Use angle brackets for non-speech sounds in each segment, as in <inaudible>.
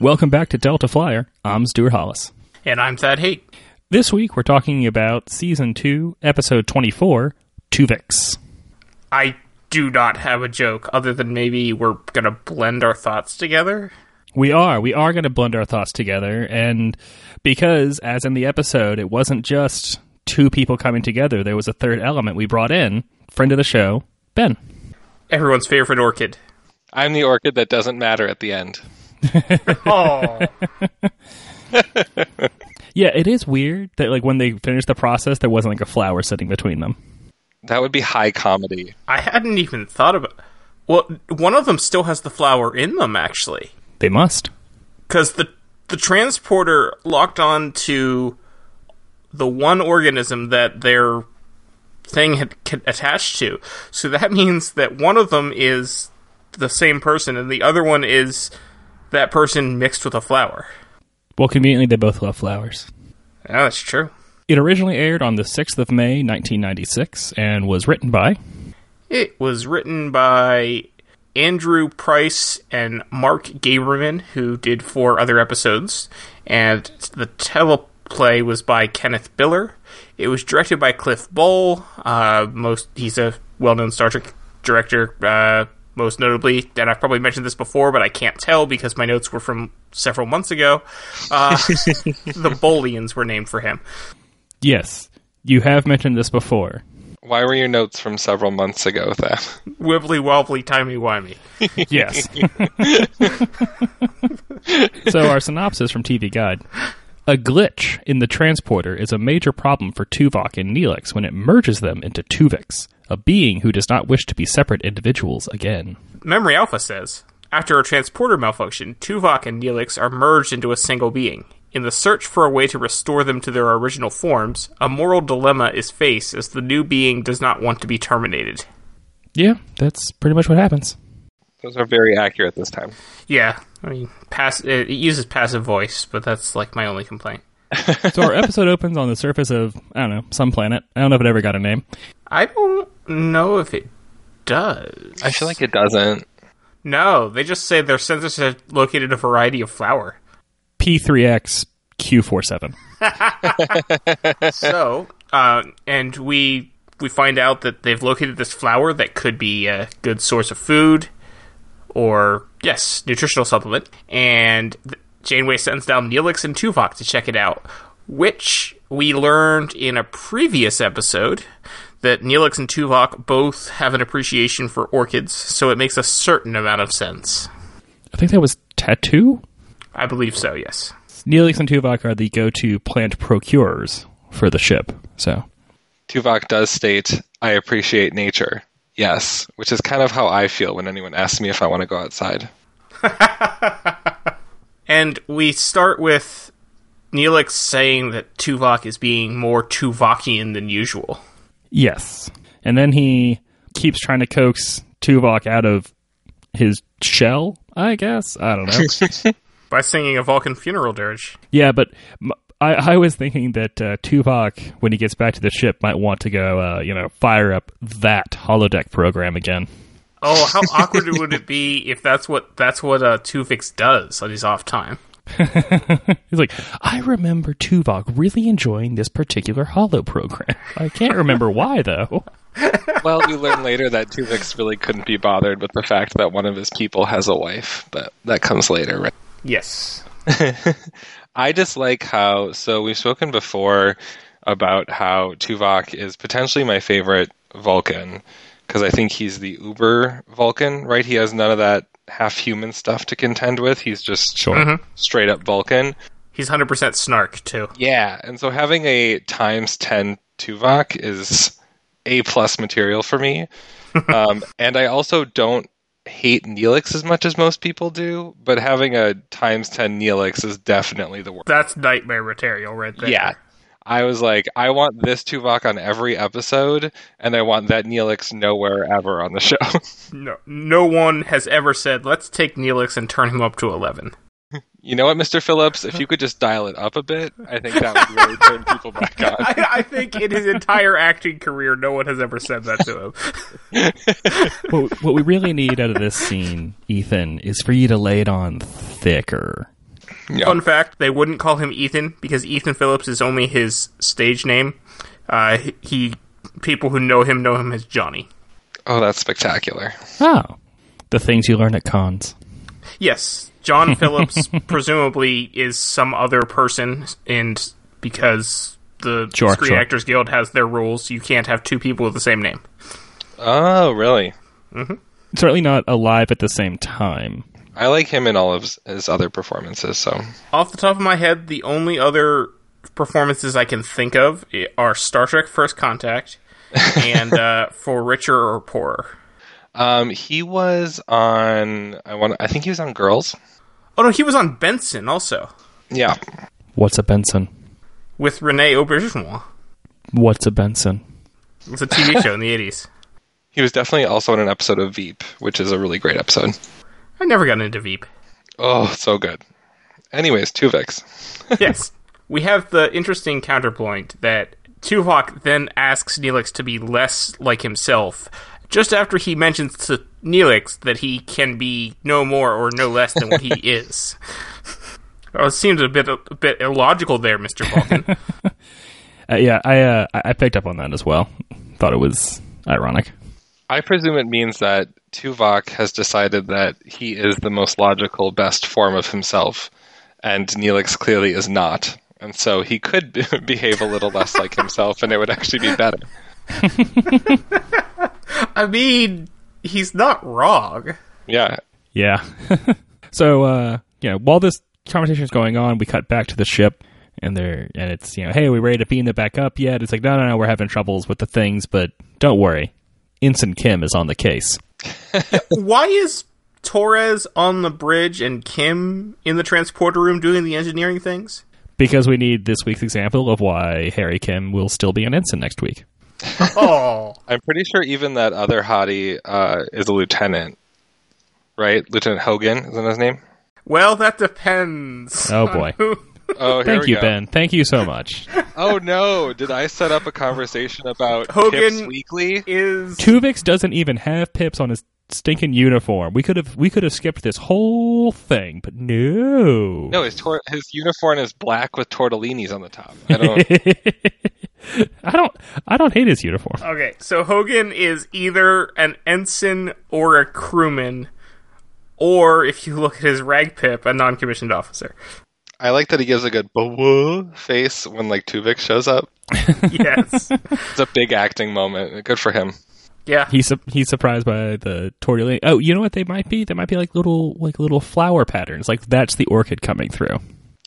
Welcome back to Delta Flyer. I'm Stuart Hollis. And I'm Thad Haight. This week we're talking about Season 2, Episode 24, Tuvix. I do not have a joke other than maybe we're going to blend our thoughts together. We are. We are going to blend our thoughts together. And because, as in the episode, it wasn't just two people coming together, there was a third element we brought in. Friend of the show, Ben. Everyone's favorite orchid. I'm the orchid that doesn't matter at the end. Oh, <laughs> Yeah, it is weird that like when they finished the process, there wasn't like a flower sitting between them. That would be high comedy. I hadn't even thought about. Well, one of them still has the flower in them, actually, They must. because the the transporter locked on to the one organism that their thing had attached to. So that means that one of them is the same person, and the other one is that person mixed with a flower. Well, conveniently, they both love flowers. Yeah, that's true. It originally aired on the 6th of May, 1996, and was written by. It was written by Andrew Price and Mark Gaberman, who did four other episodes, and the teleplay was by Kenneth Biller. It was directed by Cliff Bole. Uh, most he's a well-known Star Trek director, uh, most notably, and I've probably mentioned this before, but I can't tell because my notes were from several months ago. Uh, <laughs> the Bolians were named for him. Yes, you have mentioned this before. Why were your notes from several months ago, Thad? Wibbly wobbly, timey wimey. <laughs> Yes. <laughs> so, our synopsis from TV Guide. A glitch in the transporter is a major problem for Tuvok and Neelix when it merges them into Tuvix, a being who does not wish to be separate individuals again. Memory Alpha says After a transporter malfunction, Tuvok and Neelix are merged into a single being. In the search for a way to restore them to their original forms, a moral dilemma is faced as the new being does not want to be terminated. Yeah, that's pretty much what happens. Those are very accurate this time. Yeah, I mean, pass- it it uses passive voice, but that's like my only complaint. So, our episode opens on the surface of, I don't know, some planet. I don't know if it ever got a name. I don't know if it does. I feel like it doesn't. No, they just say their sensors have located a variety of flower. P3X Q47. <laughs> so, uh, and we we find out that they've located this flower that could be a good source of food, or yes, nutritional supplement. And Janeway sends down Neelix and Tuvok to check it out, which we learned in a previous episode that Neelix and Tuvok both have an appreciation for orchids, so it makes a certain amount of sense. I think that was Tattoo? I believe so. Yes. Neelix and Tuvok are the go-to plant procurers for the ship. So Tuvok does state, I appreciate nature. Yes, which is kind of how I feel when anyone asks me if I want to go outside. <laughs> And we start with Neelix saying that Tuvok is being more Tuvokian than usual. Yes, and then he keeps trying to coax Tuvok out of his shell. I guess I don't know. <laughs> By singing a Vulcan funeral dirge. yeah, but m- I, I was thinking that uh, Tuvok, when he gets back to the ship, might want to go, uh, you know, fire up that holodeck program again. Oh, how awkward would it be if that's what that's what uh, Tuvix does on his off time? <laughs> He's like, I remember Tuvok really enjoying this particular holo program. I can't remember why though. <laughs> well, we learn later that Tuvix really couldn't be bothered with the fact that one of his people has a wife, but that comes later, right? Yes. <laughs> I just like how so we've spoken before about how Tuvok is potentially my favorite Vulcan because I think he's the uber Vulcan, right? He has none of that half human stuff to contend with. He's just Sure. straight up Vulcan. He's 100% snark, too. Yeah, and so having a times 10 Tuvok is A plus material for me. <laughs> um, and I also don't hate Neelix as much as most people do, but having a times 10 Neelix is definitely the worst. That's nightmare material right there. Yeah. I was like, I want this Tuvok on every episode, and I want that Neelix nowhere ever on the <laughs> show. No, no one has ever said, let's take Neelix and turn him up to 11. you know what, Mr. Phillips? If you could just dial it up a bit, I think that would really turn people back <laughs> on. I, I think in his entire acting career, no one has ever said that to him. what, what we really need out of this scene, Ethan, is for you to lay it on thicker. Yeah. Fun fact: they wouldn't call him Ethan because Ethan Phillips is only his stage name. Uh, he- he people who know him know him as Johnny. Oh, that's spectacular. Oh, the things you learn at cons. Yes, John <laughs> Phillips presumably is some other person, and because the Sure, Screen sure. Actors Guild has their rules, you can't have two people with the same name. Oh, really? Certainly not alive at the same time. I like him in all of his, his other performances. So Off the top of my head, the only other performances I can think of are Star Trek: First Contact <laughs> and uh, For Richer or Poorer. um, he was on. I want. I think he was on Girls. Oh no, he was on Benson also Yeah. What's a Benson? with Renee Auberjonois. What's a Benson? It's a TV show in the <laughs> eighties. He was definitely also in an episode of Veep, which is a really great episode. I never got into Veep. Oh, so good. Anyways, Tuvix. <laughs> yes. We have the interesting counterpoint that Tuvok then asks Neelix to be less like himself, just after he mentions to Neelix that he can be no more or no less than what he <laughs> is. Oh, it seems a bit a bit illogical there, Mister Vulcan. <laughs> Uh, yeah, I uh, I I picked up on that as well. Thought it was ironic. I presume it means that Tuvok has decided that he is the most logical, best form of himself, and Neelix clearly is not. And so he could be- <laughs> behave a little less like himself, and it would actually be better. <laughs> I mean, he's not wrong. Yeah. Yeah. <laughs> so, uh, you know, while this conversation is going on, we cut back to the ship, and they're and it's you know, hey, are we ready to beam it back up yet? It's like, no, no, no, we're having troubles with the things, but don't worry, Ensign Kim is on the case. <laughs> Why is Torres on the bridge and Kim in the transporter room doing the engineering things? Because we need this week's example of why Harry Kim will still be an ensign next week. <laughs> Oh, I'm pretty sure even that other hottie uh, is a lieutenant, right? Lieutenant Hogan, isn't his name? well, that depends. Oh, boy. Who- Oh, here Thank we you, go. Ben. Thank you so much. <laughs> Oh no! Did I set up a conversation about Hogan- Pips Weekly? is Tuvix doesn't even have pips on his stinking uniform. We could have we could have skipped this whole thing, but no. No, his tor- his uniform is black with tortellinis on the top. I don't. <laughs> I don't I don't hate his uniform. okay. So Hogan is either an ensign or a crewman, or if you look at his rag pip, a non-commissioned officer. I like that he gives a good "Bwah" face when like Tuvix shows up. <laughs> Yes. It's a big acting moment. Good for him. yeah. He's su- he's surprised by the tortellini. Oh, you know what they might be? They might be like little like little flower patterns. Like that's the orchid coming through.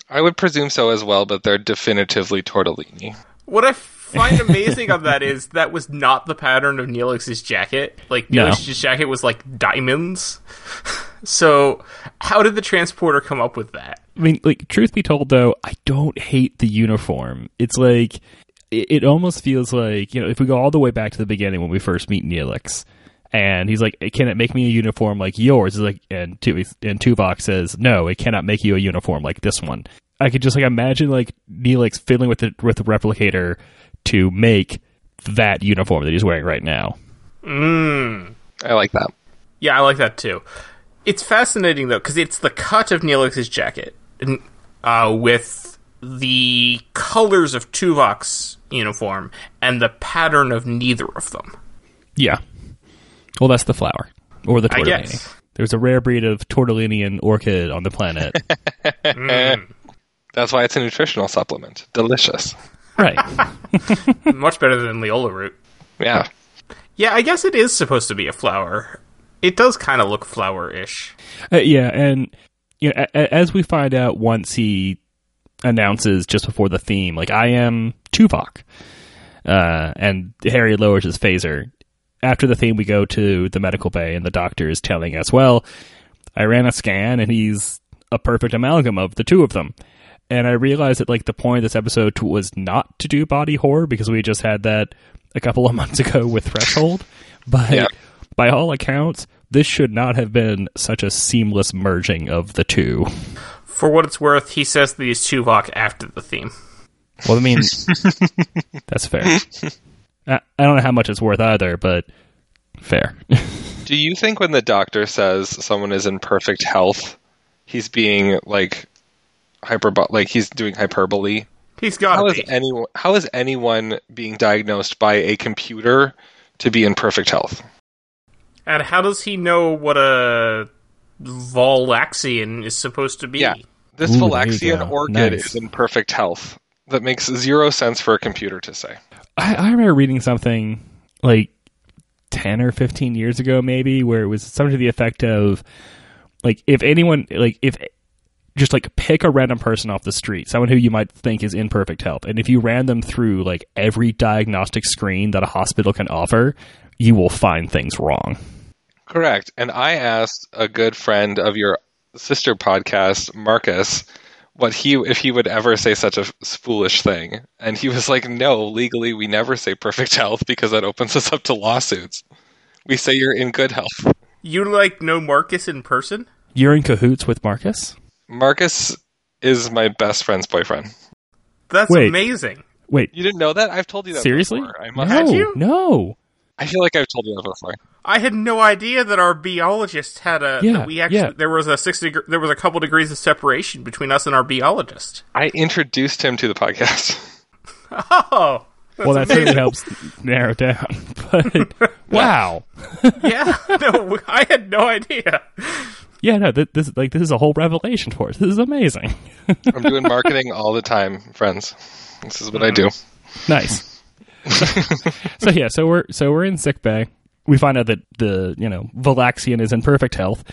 I would presume so as well, but they're definitively tortellini. What I find amazing of that is that was not the pattern of Neelix's jacket. Like No. Neelix's jacket was like diamonds. <laughs> so how did the transporter come up with that? I mean, like truth be told though, I don't hate the uniform. It's like it, it almost feels like you know if we go all the way back to the beginning when we first meet Neelix. And he's like, "Can it make me a uniform like yours?" It's like, and Tu and Tuvok says, "No, it cannot make you a uniform like this one." I could just like imagine like Neelix fiddling with the with the replicator to make that uniform that he's wearing right now. Mmm. I like that. Yeah, I like that too. It's fascinating though because it's the cut of Neelix's jacket and, uh, with the colors of Tuvok's uniform and the pattern of neither of them. Yeah. Well, that's the flower or the I tortellini. guess. There's a rare breed of tortellini and orchid on the planet. <laughs> That's why it's a nutritional supplement. Delicious. right. <laughs> Much better than Leola root. Yeah. Yeah, I guess it is supposed to be a flower. It does kind of look flower-ish. Uh, yeah, and you know, a- a- as we find out once he announces just before the theme, like I am Tuvok, uh, and Harry lowers his phaser. After the theme, we go to the medical bay, and the doctor is telling us, "Well, I ran a scan, and he's a perfect amalgam of the two of them." And I realized that like the point of this episode was not to do body horror because we just had that a couple of <laughs> months ago with Threshold, but Yeah. by all accounts, this should not have been such a seamless merging of the two. For what it's worth, he says that he's Tuvok after the theme. Well, I mean, <laughs> that's fair. I, I don't know how much it's worth either, but fair. <laughs> Do you think when the doctor says someone is in perfect health, he's being like hyperbole, like he's doing hyperbole. He's got How to is be. anyone? How is anyone being diagnosed by a computer to be in perfect health? And how does he know what a Valaxian is supposed to be? Yeah. This Ooh, there Valaxian orchid Nice. is in perfect health. That makes zero sense for a computer to say. I, I remember reading something like 10 or 15 years ago, maybe, where it was something to the effect of, like, if anyone, like, if just like pick a random person off the street, someone who you might think is in perfect health, and if you ran them through like every diagnostic screen that a hospital can offer, you will find things wrong. Correct. And I asked a good friend of your sister podcast, Marcus, what he if he would ever say such a foolish thing, and he was like, "No, legally we never say perfect health because that opens us up to lawsuits. We say you're in good health." You like know Marcus in person? You're in cahoots with Marcus? Marcus is my best friend's boyfriend. That's Wait. amazing. Wait, You didn't know that? I've told you that. seriously? before. I, must- No, Had you? no. I feel like I've told you that before. I had no idea that our biologist had a. Yeah, that we actually yeah. there was a six degree, there was a couple degrees of separation between us and our biologist. I introduced him to the podcast. <laughs> Oh, that's well, that certainly helps narrow down. <laughs> But <laughs> wow, yeah, no, I had no idea. yeah, no, th- this like this is a whole revelation for us. This is amazing. I'm doing marketing all the time, friends. This is what I hmm. do. Nice. So yeah, so we're so we're in sick bay. We find out that the you know Valaxian is in perfect health,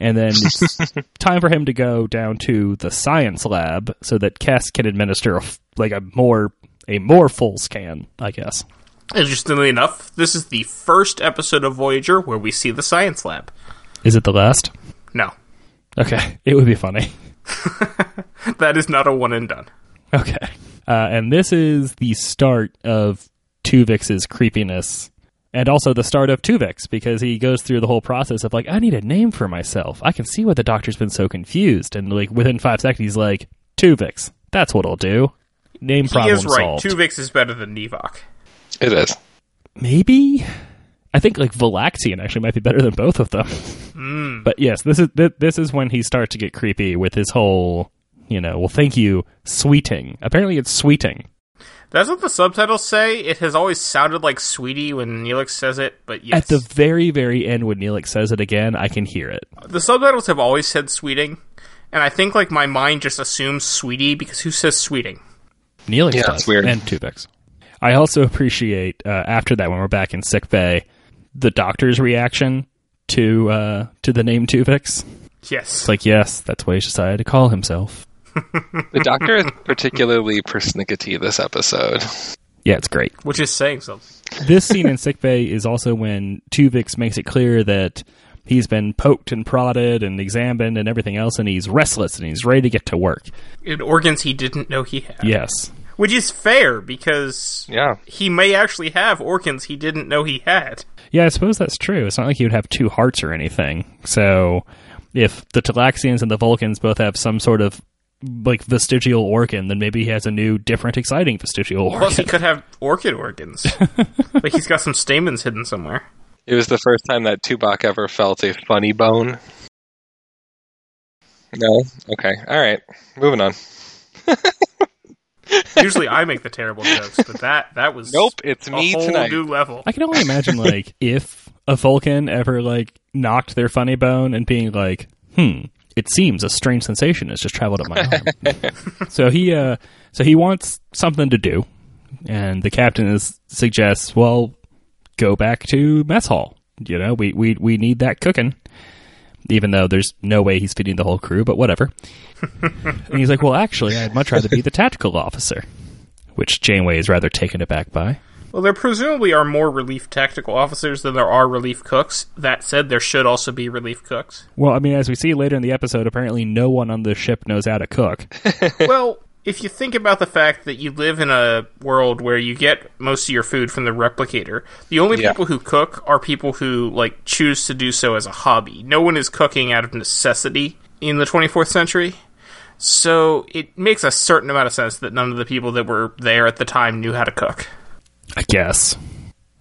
and then it's <laughs> time for him to go down to the science lab so that Kes can administer a f like a more a more full scan, I guess. Interestingly enough, this is the first episode of Voyager where we see the science lab. Is it the last? No, Okay, it would be funny. <laughs> <laughs> that is not a one and done. Okay. Uh, and this is the start of Tuvix's creepiness. And also the start of Tuvix, because he goes through the whole process of like, I need a name for myself. I can see why the doctor's been so confused. And like within five seconds, he's like, Tuvix. That's what I'll do. Name He problem is right. solved. Tuvix is better than Nevok. It is. Maybe. I think like Valaxian actually might be better than both of them. Hmm. But yes, this is th- this is when he starts to get creepy with his whole, you know, well, thank you, sweeting. Apparently, it's sweeting. That's what the subtitles say. It has always sounded like Sweetie when Neelix says it, but yes. At the very, very end, when Neelix says it again, I can hear it. the subtitles have always said Sweeting, and I think like my mind just assumes Sweetie because who says Sweeting? Neelix Yeah, does, it's weird. and Tuvix. I also appreciate uh, after that when we're back in sick bay, the doctor's reaction to uh, to the name Tuvix. Yes. It's like, yes, that's what he's decided to call himself. The Doctor is particularly persnickety this episode. Yeah, it's great. Which is saying something. this scene in sickbay is also when Tuvix makes it clear that he's been poked and prodded and examined and everything else, and he's restless and he's ready to get to work. In organs he didn't know he had. Yes. Which is fair because Yeah. he may actually have organs he didn't know he had. Yeah, I suppose that's true. It's not like he would have two hearts or anything. So, if the Talaxians and the Vulcans both have some sort of like vestigial organ, then maybe he has a new, different, exciting vestigial organ. Plus, he could have orchid organs. <laughs> like he's got some stamens hidden somewhere. It was the first time that Tuvok ever felt a funny bone. No? Okay. All right. Moving on. <laughs> Usually, I make the terrible jokes, but that that was Nope, it's a me whole tonight. new level. I can only imagine like <laughs> if a Vulcan ever like knocked their funny bone and being like, "Hmm, it seems a strange sensation has just traveled up my arm." <laughs> so he uh so he wants something to do, and the captain is suggests, "Well, go back to mess hall. You know, we we we need that cooking." Even though there's no way he's feeding the whole crew, but whatever. <laughs> and he's like, "Well, actually, I'd much rather be the tactical officer," which Janeway is rather taken aback by. Well, there presumably are more relief tactical officers than there are relief cooks. That said, there should also be relief cooks. Well, I mean, as we see later in the episode, apparently no one on the ship knows how to cook. <laughs> well, if you think about the fact that you live in a world where you get most of your food from the replicator, the only Yeah. people who cook are people who like choose to do so as a hobby. No one is cooking out of necessity in the 24th century. So it makes a certain amount of sense that none of the people that were there at the time knew how to cook. I guess.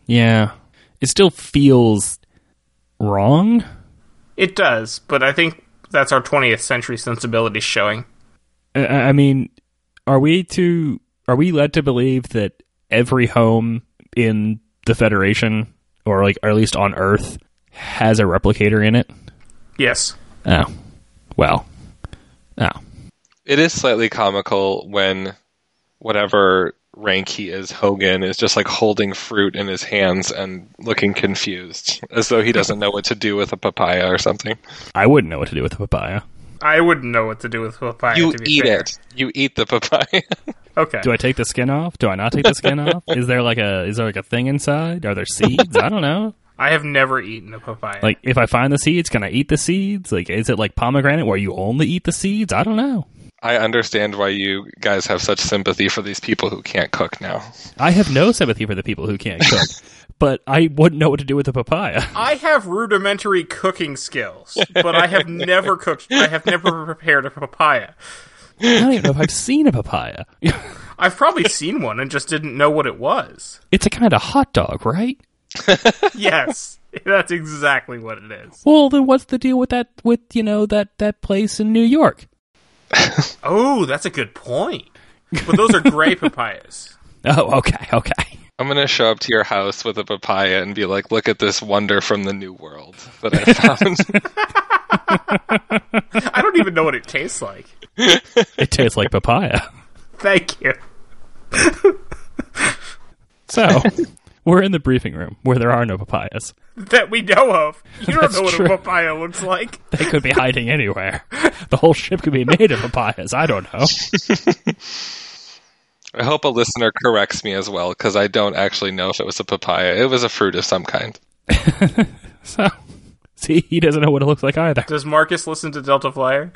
Yeah. It still feels wrong. It does, but I think that's our 20th century sensibilities showing. I, I mean, are we to are we led to believe that every home in the Federation, or like, or at least on Earth, has a replicator in it? Yes. Oh, well, oh, It is slightly comical when whatever rank he is, Hogan, is just like holding fruit in his hands and looking confused, <laughs> as though he doesn't know what to do with a papaya or something. I wouldn't know what to do with a papaya. I wouldn't know what to do with papaya. You to be eat fair. it. You eat the papaya. <laughs> Okay. Do I take the skin off? Do I not take the skin <laughs> off? Is there like a is there like a thing inside? Are there seeds? I don't know. I have never eaten a papaya. Like, if I find the seeds, can I eat the seeds? Like, is it like pomegranate where you only eat the seeds? I don't know. I understand why you guys have such sympathy for these people who can't cook now. I have no sympathy for the people who can't cook, <laughs> but I wouldn't know what to do with a papaya. I have rudimentary cooking skills, but I have never cooked. I have never prepared a papaya. I don't even know if I've seen a papaya. <laughs> I've probably seen one and just didn't know what it was. It's a kind of hot dog, right? <laughs> Yes, that's exactly what it is. Well, then what's the deal with that? With you know that that place in New York? <laughs> Oh, that's a good point. But those are gray <laughs> papayas. Oh, okay, okay. I'm gonna show up to your house with a papaya and be like, "Look at this wonder from the new world that I found." <laughs> I don't even know what it tastes like. It tastes like papaya. Thank you. So, we're in the briefing room where there are no papayas. That we know of. You don't That's know what true. a papaya looks like. <laughs> They could be hiding anywhere. The whole ship could be made of papayas. I don't know. <laughs> I hope a listener corrects me as well because I don't actually know if it was a papaya. It was a fruit of some kind. <laughs> So, see, he doesn't know what it looks like either. Does Marcus listen to Delta Flyer?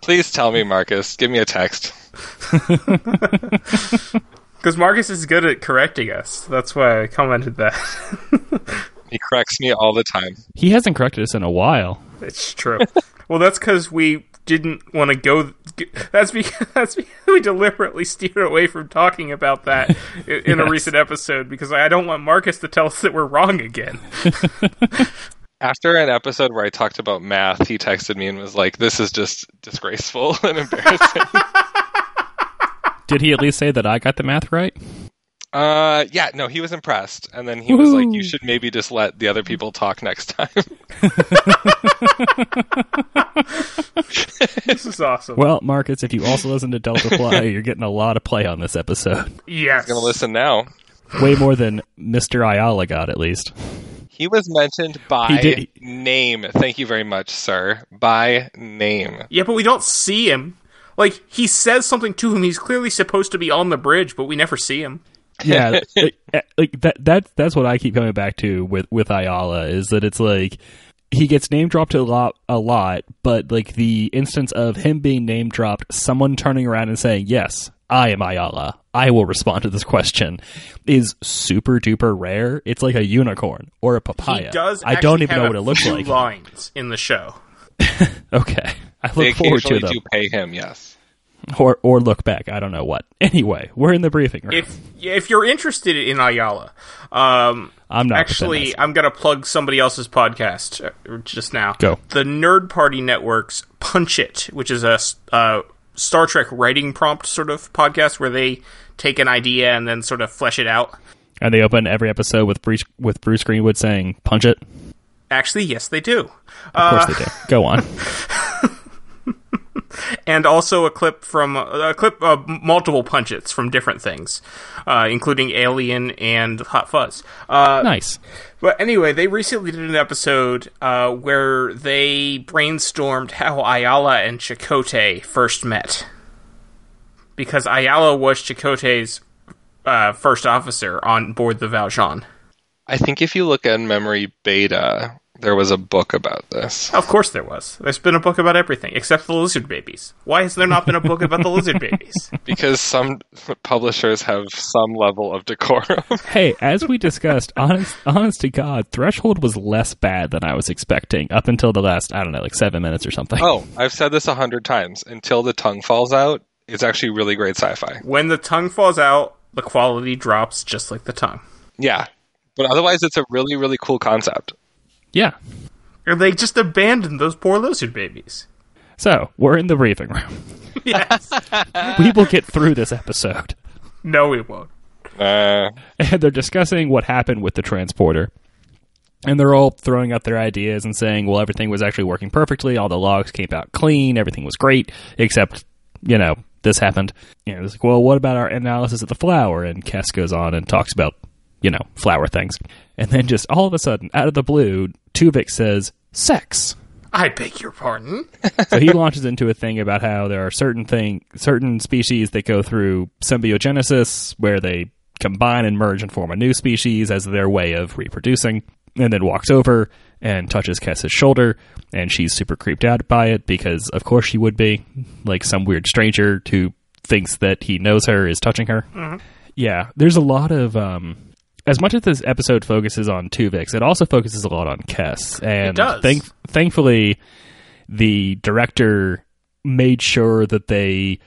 Please tell me, Marcus. Give me a text. Because Marcus is good at correcting us. That's why I commented that. <laughs> He corrects me all the time. He hasn't corrected us in a while. it's true. well, that's because we didn't want to go. That's because, <laughs> that's because <laughs> we deliberately steered away from talking about that i- in a recent episode because I don't want Marcus to tell us that we're wrong again. After an episode where I talked about math, he texted me and was like, "This is just disgraceful and embarrassing." Did he at least say that I got the math right? uh, yeah, no, he was impressed, and then he was like, "You should maybe just let the other people talk next time." <laughs> <laughs> This is awesome. Well, Marcus, if you also listen to Delta Fly, you're getting a lot of play on this episode. yes. Gonna listen now. Way more than Mr. Ayala got, at least. He was mentioned by He name. Thank you very much, sir. By name. Yeah, but we don't see him. Like he says something to him. He's clearly supposed to be on the bridge, but we never see him. Yeah, <laughs> like, like that. That that's what I keep coming back to with with Ayala is that it's like he gets name dropped a lot, a lot, but like the instance of him being name dropped, someone turning around and saying, "Yes, I am Ayala. I will respond to this question," is super duper rare. It's like a unicorn or a papaya. He does. I don't even have know what it looks like. Lines in the show. <laughs> Okay, <laughs> I They look forward to occasionally them, do pay him. Yes. or or look back. I don't know what. <laughs> Anyway, we're in the briefing room. If if you're interested in Ayala, um, I'm not actually I'm gonna plug somebody else's podcast uh, just now. Go. the Nerd Party Network's Punch It, which is a uh, Star Trek writing prompt sort of podcast where they take an idea and then sort of flesh it out. and they open every episode with Bruce with Bruce Greenwood saying, "Punch it." Actually, yes, they do. Of course they do. Go on. <laughs> and also a clip from a clip of multiple punchets from different things, uh, including Alien and Hot Fuzz. Uh, nice. but anyway, they recently did an episode uh, where they brainstormed how Ayala and Chakotay first met, because Ayala was Chakotay's uh, first officer on board the Valjean. I think if you look at Memory Beta, there was a book about this. Of course, there was. There's been a book about everything except the lizard babies. Why has there not been a book about the lizard babies? <laughs> Because some publishers have some level of decorum. <laughs> Hey, as we discussed, honest, honest to God, Threshold was less bad than I was expecting up until the last, I don't know, like seven minutes or something. oh, I've said this a hundred times. Until the tongue falls out, it's actually really great sci-fi. when the tongue falls out, the quality drops just like the tongue. Yeah, but otherwise, it's a really, really cool concept. Yeah. Or they just abandoned those poor lizard babies. So we're in the briefing room. <laughs> yes. we will get through this episode. No, we won't. Uh, and they're discussing what happened with the transporter. And they're all throwing out their ideas and saying, well, everything was actually working perfectly. All the logs came out clean. Everything was great, except, you know, this happened. You know, it's like, well, what about our analysis of the flower? And Kes goes on and talks about, you know, flower things. And then just all of a sudden, out of the blue, Tuvix says, sex. I beg your pardon. so he launches into a thing about how there are certain thing, certain species that go through symbiogenesis, where they combine and merge and form a new species as their way of reproducing and then walks over and touches Kes's shoulder, and she's super creeped out by it because, of course, she would be like some weird stranger who thinks that he knows her is touching her. Yeah, there's a lot of. Um, as much as this episode focuses on Tuvix, it also focuses a lot on Kes, and does. thank- thankfully, the director made sure that they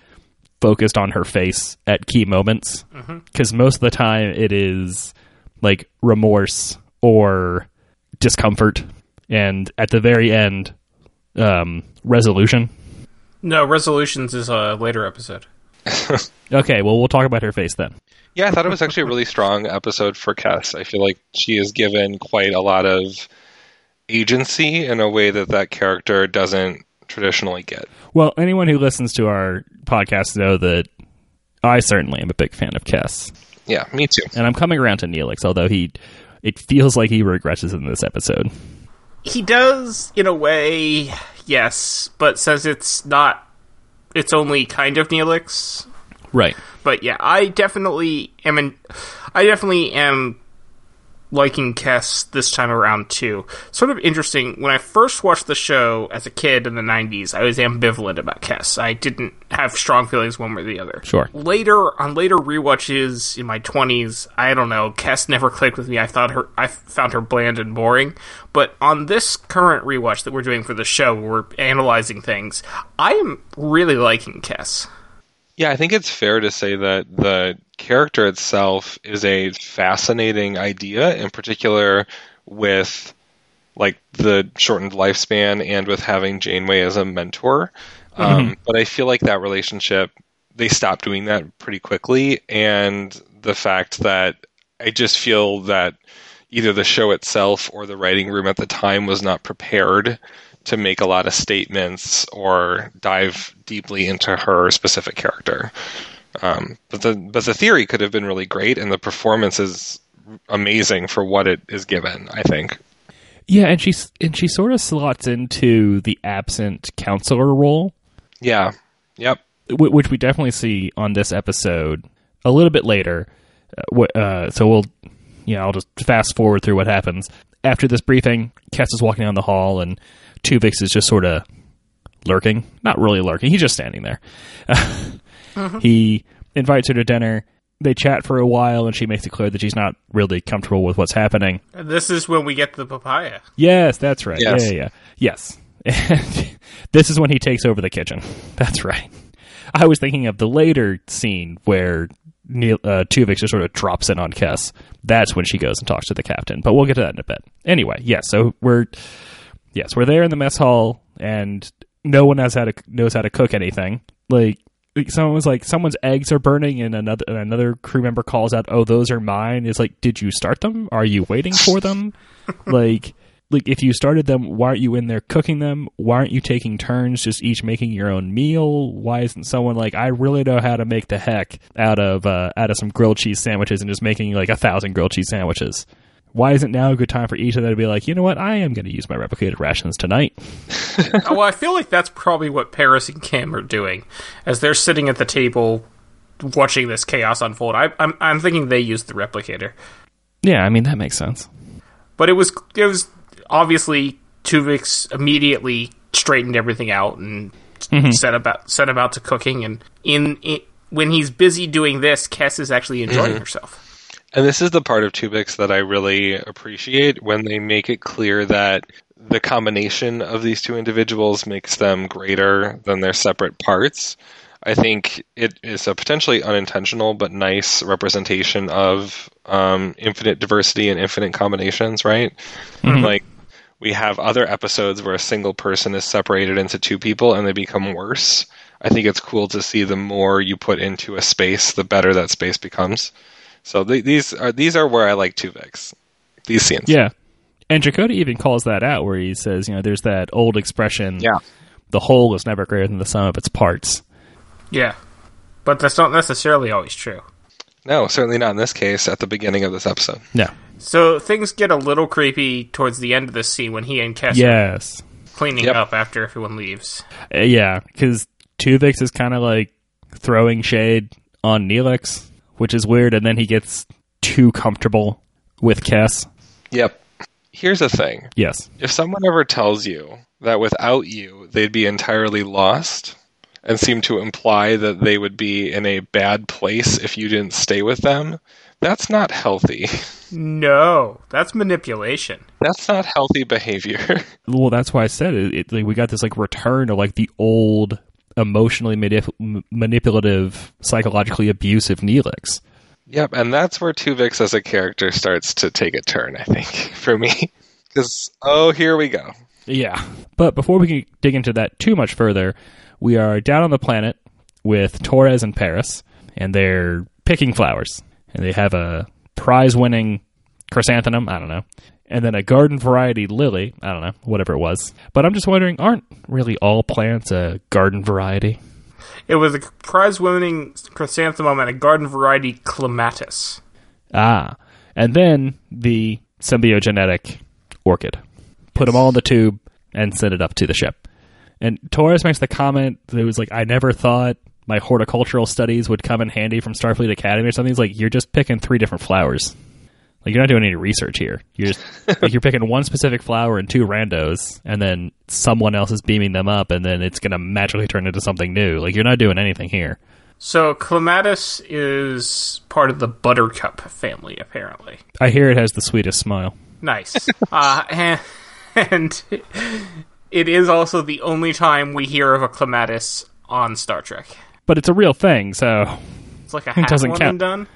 focused on her face at key moments because most of the time it is like remorse or discomfort, and at the very end, um, resolution. No, resolutions is a later episode. <laughs> Okay, well, we'll talk about her face then. Yeah, I thought it was actually a really strong episode for Kes. I feel like she is given quite a lot of agency in a way that that character doesn't traditionally get. Well, anyone who listens to our podcast know that I certainly am a big fan of Kes, Yeah, me too. and I'm coming around to Neelix, although he, it feels like he regresses in this episode. He does, in a way, yes, but says it's not. It's only kind of Neelix. Right. But yeah, I definitely am. In, I definitely am liking Kes this time around too. Sort of interesting. When I first watched the show as a kid in the '90s, I was ambivalent about Kes. I didn't have strong feelings one way or the other. Sure. Later, on later rewatches in my 20s, I don't know, Kes never clicked with me. I thought her, I found her bland and boring. But on this current rewatch that we're doing for the show, we're analyzing things, I am really liking Kes. Yeah, I think it's fair to say that the character itself is a fascinating idea, in particular with like the shortened lifespan and with having Janeway as a mentor. Um, but I feel like that relationship they stopped doing that pretty quickly, and the fact that I just feel that either the show itself or the writing room at the time was not prepared to make a lot of statements or dive deeply into her specific character. Um, but the but the theory could have been really great, and the performance is amazing for what it is given. I think. Yeah, and she and she sort of slots into the absent counselor role, Yeah. Yep. which we definitely see on this episode a little bit later. Uh, uh, so we'll, you know, I'll just fast forward through what happens after this briefing. Kes is walking down the hall, and Tuvix is just sort of lurking. Not really lurking; he's just standing there. <laughs> He invites her to dinner. They chat for a while, and she makes it clear that she's not really comfortable with what's happening. And this is when we get the papaya. Yes, that's right. Yes. Yeah, yeah, yeah. Yes. And <laughs> this is when he takes over the kitchen. <laughs> That's right. I was thinking of the later scene where Neil, uh, Tuvix just sort of drops in on Kes. That's when she goes and talks to the captain. But we'll get to that in a bit. Anyway, yes. so we're yes, we're there in the mess hall, and no one has how to knows how to cook anything. Like someone was like, someone's eggs are burning, and another and another crew member calls out, "Oh, those are mine." It's like, did you start them? Are you waiting for them? <laughs> like like if you started them why aren't you in there cooking them why aren't you taking turns just each making your own meal why isn't someone like i really know how to make the heck out of uh, out of some grilled cheese sandwiches and just making like a thousand grilled cheese sandwiches why isn't now a good time for each of them to be like you know what i am going to use my replicated rations tonight <laughs> oh, well, I feel like that's probably what Paris and Kim are doing as they're sitting at the table watching this chaos unfold. I, I'm I'm thinking they used the replicator, yeah i mean that makes sense but it was it was obviously Tuvix immediately straightened everything out and mm-hmm. set about set about to cooking. And in, in when he's busy doing this, Kes is actually enjoying mm-hmm. herself. And this is the part of Tuvix that I really appreciate when they make it clear that the combination of these two individuals makes them greater than their separate parts. I think it is a potentially unintentional but nice representation of um, infinite diversity and infinite combinations, right? Like we have other episodes where a single person is separated into two people and they become worse. I think it's cool to see the more you put into a space, the better that space becomes. So th- these are these are where I like Tuvix. These scenes. Yeah. And Chakotay even calls that out where he says, you know, there's that old expression, Yeah. the whole is never greater than the sum of its parts. Yeah. But that's not necessarily always true. No, certainly not in this case at the beginning of this episode. No. So things get a little creepy towards the end of the scene when he and Kes are Yes. cleaning Yep. up after everyone leaves. Uh, yeah, because Tuvix is kind of like throwing shade on Neelix, which is weird, and then he gets too comfortable with Kes. Yep. Here's the thing. Yes. If someone ever tells you that without you they'd be entirely lost and seem to imply that they would be in a bad place if you didn't stay with them, that's not healthy. No, that's manipulation. That's not healthy behavior. <laughs> Well, that's why I said it. it like, we got this like return to like the old emotionally manip- manipulative, psychologically abusive Neelix. yep, and that's where Tuvix as a character starts to take a turn, I think, <laughs> for me. Because, oh, here we go. Yeah. But before we can dig into that too much further, we are down on the planet with Torres and Paris, and they're picking flowers. And they have a prize winning chrysanthemum, I don't know, and then a garden variety lily, I don't know, whatever it was. But I'm just wondering, aren't really all plants a garden variety? It was a prize-winning chrysanthemum and a garden variety clematis. Ah. And then the symbiogenetic orchid. Put them all in the tube and send it up to the ship. And Torres makes the comment that it was like, I never thought my horticultural studies would come in handy from Starfleet Academy or something. He's like, you're just picking three different flowers. Like you're not doing any research here. You're just <laughs> like you're picking one specific flower and two randos, and then someone else is beaming them up, and then it's gonna magically turn into something new. Like you're not doing anything here. So clematis is part of the buttercup family, apparently. I hear it has the sweetest smile. Nice. <laughs> uh, and, and it is also the only time we hear of a clematis on Star Trek. But it's a real thing, so It's like a <laughs> half doesn't one count. and done.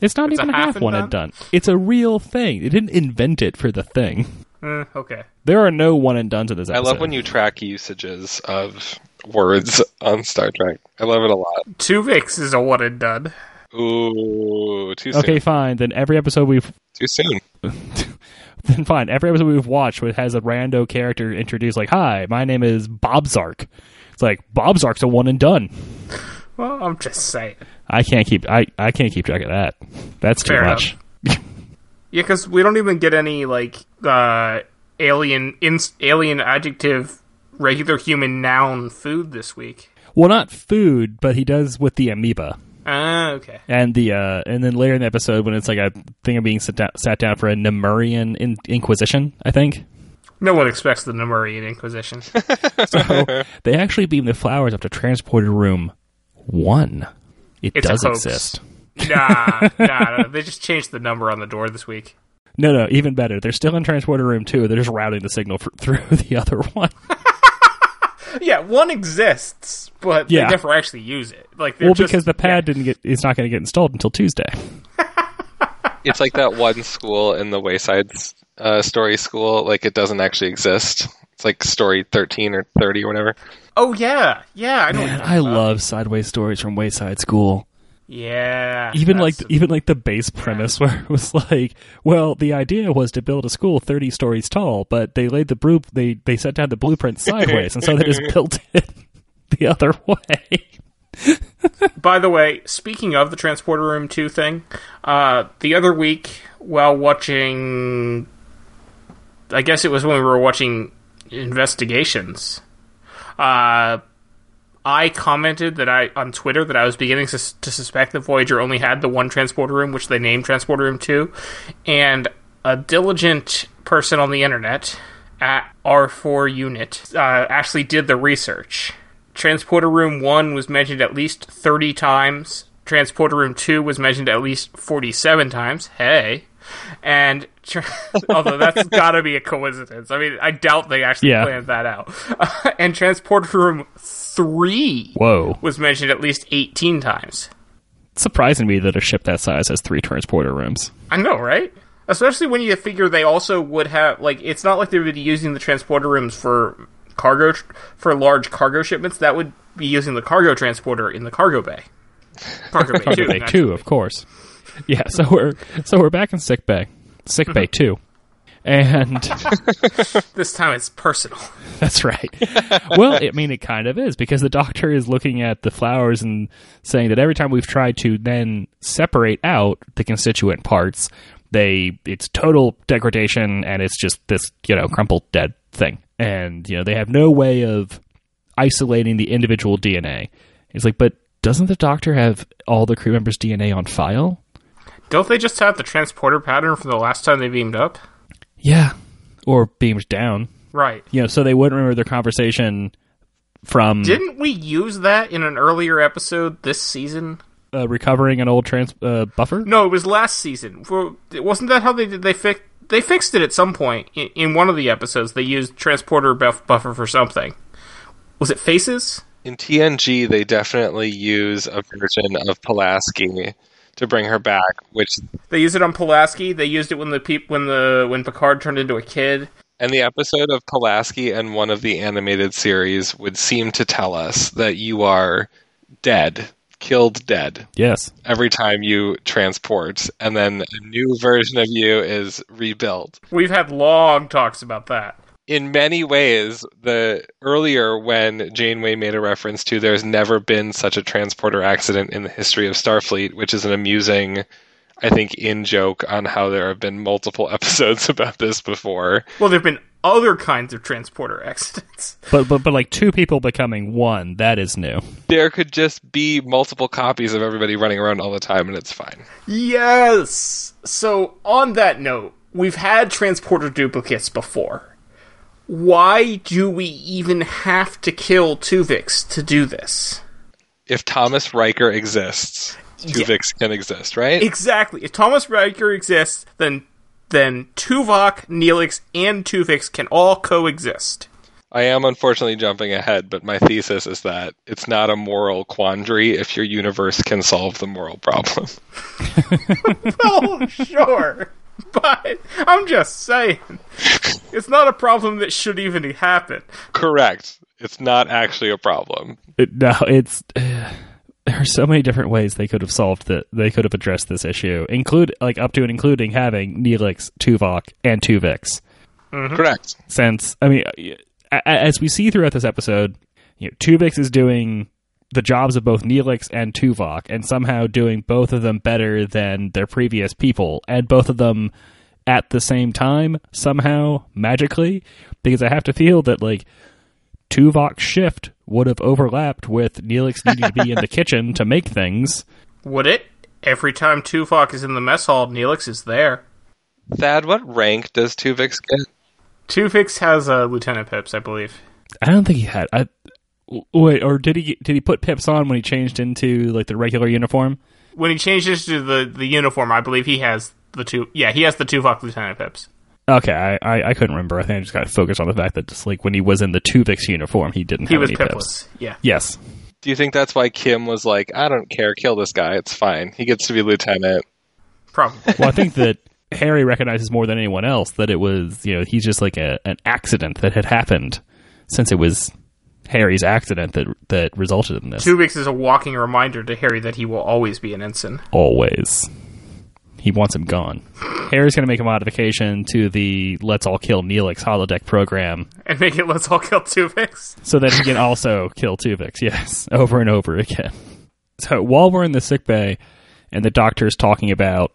It's not It's even a half half one and done. It's a real thing. They didn't invent it for the thing. Eh, okay. There are no one and done to this I love when you track usages of words on Star Trek. I love it a lot. Two Tuvix is a one and done. Ooh, too soon. Okay, fine. Then every episode we've Too soon. <laughs> then fine. Every episode we've watched which has a rando character introduced like, "Hi, my name is Bob Zark." It's like Bob Zark's a one and done. Well, I'm just saying. I can't keep I, I can't keep track of that. That's too Fair much. <laughs> Yeah, because we don't even get any like uh, alien in, alien adjective regular human noun food this week. Well, not food, but he does with the amoeba. Ah, okay. And the uh, and then later in the episode when it's like a thing of being sat down, sat down for a Nemurian in- Inquisition, I think. No one expects the Nemurian Inquisition. <laughs> So they actually beam the flowers up to transporter room one. It It's does exist. <laughs> nah, nah, nah, they just changed the number on the door this week. No, no, even better. They're still in transporter room two. They're just routing the signal for, through <laughs> the other one. <laughs> Yeah, one exists, but Yeah. they never actually use it. Like, well, just- because the pad didn't get, it's not going to get installed until Tuesday. It's like that one school in the Wayside uh, Story School. Like it doesn't actually exist. It's like story thirteen or thirty or whatever. Oh yeah, yeah, I know. Man, I love sideways stories from Wayside School. Yeah, Even like that's- even like the base premise <laughs> where it was like, well, the idea was to build a school thirty stories tall, but they laid the blu- they they set down the blueprint <laughs> sideways, and so they just built it <laughs> the other way. By the way, speaking of the transporter room two thing, uh, the other week while watching, I guess it was when we were watching investigations. Uh, I commented that I on Twitter that I was beginning sus- to suspect that Voyager only had the one transporter room, which they named transporter room two, and a diligent person on the internet at R4 Unit uh, actually did the research. Transporter Room 1 was mentioned at least 30 times. Transporter Room 2 was mentioned at least 47 times. Hey. And, <laughs> although that's <laughs> gotta be a coincidence. I mean, I doubt they actually Yeah. planned that out. <laughs> and Transporter Room 3 Whoa, was mentioned at least 18 times. it's surprising me that a ship that size has three transporter rooms. I know, right? Especially when you figure they also would have like it's not like they would be using the transporter rooms for cargo for large cargo shipments. That would be using the cargo transporter in the cargo bay. Cargo bay Cargo two, Bay two, of course. Yeah, so we're so we're back in sick bay, sick bay mm-hmm. two, and <laughs> This time it's personal. <laughs> that's right. Well, I mean, it kind of is because the doctor is looking at the flowers and saying that every time we've tried to then separate out the constituent parts, they it's total degradation and it's just this you know crumpled dead thing, and you know they have no way of isolating the individual DNA. It's like, but doesn't the doctor have all the crew members' DNA on file? Don't they just have the transporter pattern from the last time they beamed up? Yeah. Or beamed down. Right. You know, so they wouldn't remember their conversation from Didn't we use that in an earlier episode this season? uh, recovering an old trans uh, buffer. No, it was last season. For- Wasn't that how they did? They fixed. They fixed it at some point in, in one of the episodes. They used transporter buff- buffer for something. Was it faces? In TNG, they definitely use a version of Pulaski to bring her back, which They used it on Pulaski. They used it when the peop- when the when Picard turned into a kid. and the episode of Pulaski and one of the animated series would seem to tell us that you are dead, killed dead Yes. every time you transport, and then a new version of you is rebuilt. We've had long talks about that. In many ways, the earlier when Janeway made a reference to there's never been such a transporter accident in the history of Starfleet, which is an amusing, I think, in joke on how there have been multiple <laughs> episodes about this before. Well, there've been other kinds of transporter accidents. <laughs> But but but like two people becoming one, that is new. There could just be multiple copies of everybody running around all the time, and it's fine. Yes. So on that note, we've had transporter duplicates before. Why do we even have to kill Tuvix to do this? If Thomas Riker exists, Tuvix can exist, right? Exactly. If Thomas Riker exists, then then Tuvok, Neelix, and Tuvix can all coexist. I am unfortunately jumping ahead, but my thesis is that it's not a moral quandary if your universe can solve the moral problem. <laughs> <laughs> oh, sure. <laughs> But I'm just saying. It's not a problem that should even happen. Correct. It's not actually a problem. It, no, it's <sighs> there are so many different ways they could have solved that. They could have addressed this issue, include like up to and including having Neelix, Tuvok, and Tuvix. Mm-hmm. Correct. Since I mean, a- a- as we see throughout this episode, you know, Tuvix is doing the jobs of both Neelix and Tuvok, and somehow doing both of them better than their previous people, and both of them at the same time somehow magically. Because I have to feel that like Tuvok's shift would have overlapped with Neelix needing to be in the <laughs> kitchen to make things. Would it? Every time Tuvok is in the mess hall, Neelix is there. Thad, what rank does Tuvix get? Tuvix has uh, Lieutenant Pips, I believe. I don't think he had. I wait, or did he? Did he put pips on when he changed into like the regular uniform? When he changes to the, the uniform, I believe he has the two. Yeah, he has the two Tuvok Lieutenant Pips. Okay, I, I, I couldn't remember. I think I just got focused on the fact that just like when he was in the Tuvix uniform, he didn't He have was any pipless. pips. Yeah. Yes, Do you think that's why Kim was like, I don't care, kill this guy, it's fine. He gets to be lieutenant. Probably. <laughs> well, I think that Harry recognizes more than anyone else that it was, you know, he's just like a, an accident that had happened since it was Harry's accident that that resulted in this. Tuvix is a walking reminder to Harry that he will always be an ensign. Always. He wants him gone. Harry's going to make a modification to the Let's All Kill Neelix holodeck program And make it let's all kill Tuvix. so that he can also kill Tuvix, yes, <laughs> over and over again. So while we're in the sick bay and the doctor is talking about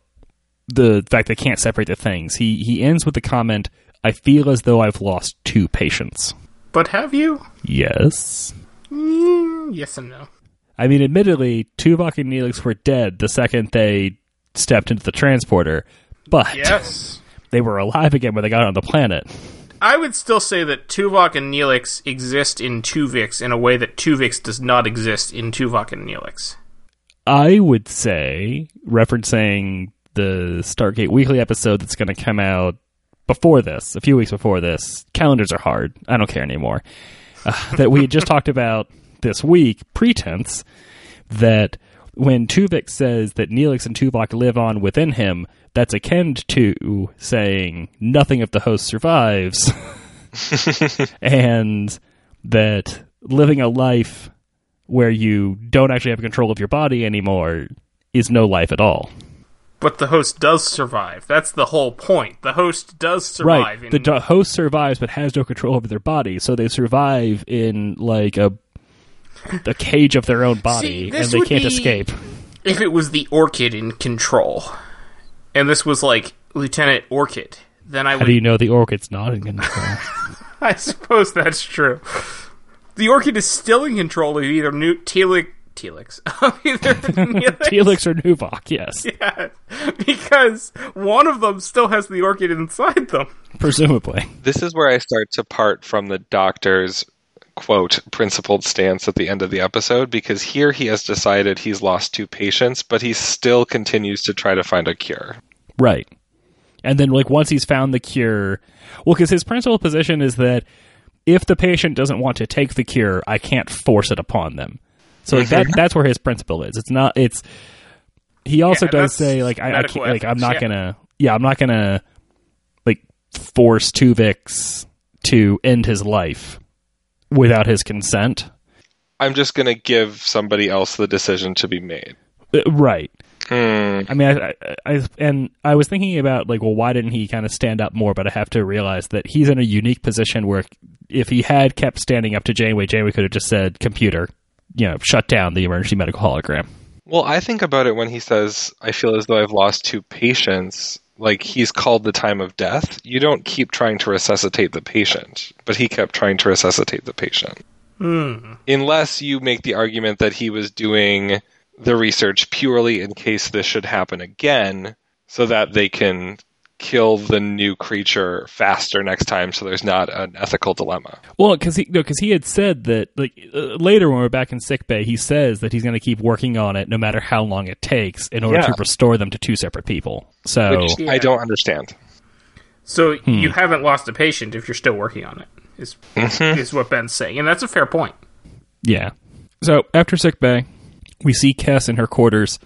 the fact they can't separate the things, he, he ends with the comment, I feel as though I've lost two patients. But have you? Yes. Mm, yes and no. I mean, admittedly, Tuvok and Neelix were dead the second they stepped into the transporter, but Yes. they were alive again when they got on the planet. I would still say that Tuvok and Neelix exist in Tuvix in a way that Tuvix does not exist in Tuvok and Neelix. I would say, referencing the Stargate Weekly episode that's going to come out before this, a few weeks before this, calendars are hard. I don't care anymore. Uh, that we had just talked about this week, pretense, that when Tuvix says that Neelix and Tuvok live on within him, that's akin to saying nothing of the host survives, <laughs> and that living a life where you don't actually have control of your body anymore is no life at all. But the host does survive. That's the whole point. The host does survive. Right. in- The host survives but has no control over their body, so they survive in like a the cage of their own <laughs> body this and they can't escape. if it was the Orchid in control, and this was like Lieutenant Orchid, then I How would. do you know the orchid's not in control? <laughs> I suppose that's true. The Orchid is still in control of either New Telix. Telix. of either Neelix- Felix or Nuvok, yes. <laughs> Yeah, because one of them still has the Orchid inside them. Presumably. This is where I start to part from the doctor's quote principled stance at the end of the episode because here he has decided he's lost two patients, but he still continues to try to find a cure. Right. And then, like, once he's found the cure, well, because his principal position is that if the patient doesn't want to take the cure, I can't force it upon them. So like that that's where his principle is. It's not. It's he also Yeah, does say like I, I can't like I'm not yeah. gonna yeah I'm not gonna like force Tuvix to end his life without his consent. I'm just going to give somebody else the decision to be made. Uh, right. Hmm. I mean, I, I, I and I was thinking about like, well, why didn't he kind of stand up more? But I have to realize that he's in a unique position where if he had kept standing up to Janeway, Janeway could have just said, "Computer, you know, shut down the emergency medical hologram." Well, I think about it when he says, I feel as though I've lost two patients. Like he's called the time of death. You don't keep trying to resuscitate the patient, but he kept trying to resuscitate the patient. Hmm. Unless you make the argument that he was doing the research purely in case this should happen again, so that they can kill the new creature faster next time so there's not an ethical dilemma. Well, because he no, because he had said that like uh, later when we're back in sick bay, he says that he's going to keep working on it no matter how long it takes in order Yeah. to restore them to two separate people. So Which I don't understand. So you haven't lost a patient if you're still working on it. Is is what Ben's saying, and that's a fair point. Yeah. So after sick bay, we see Kes in her quarters,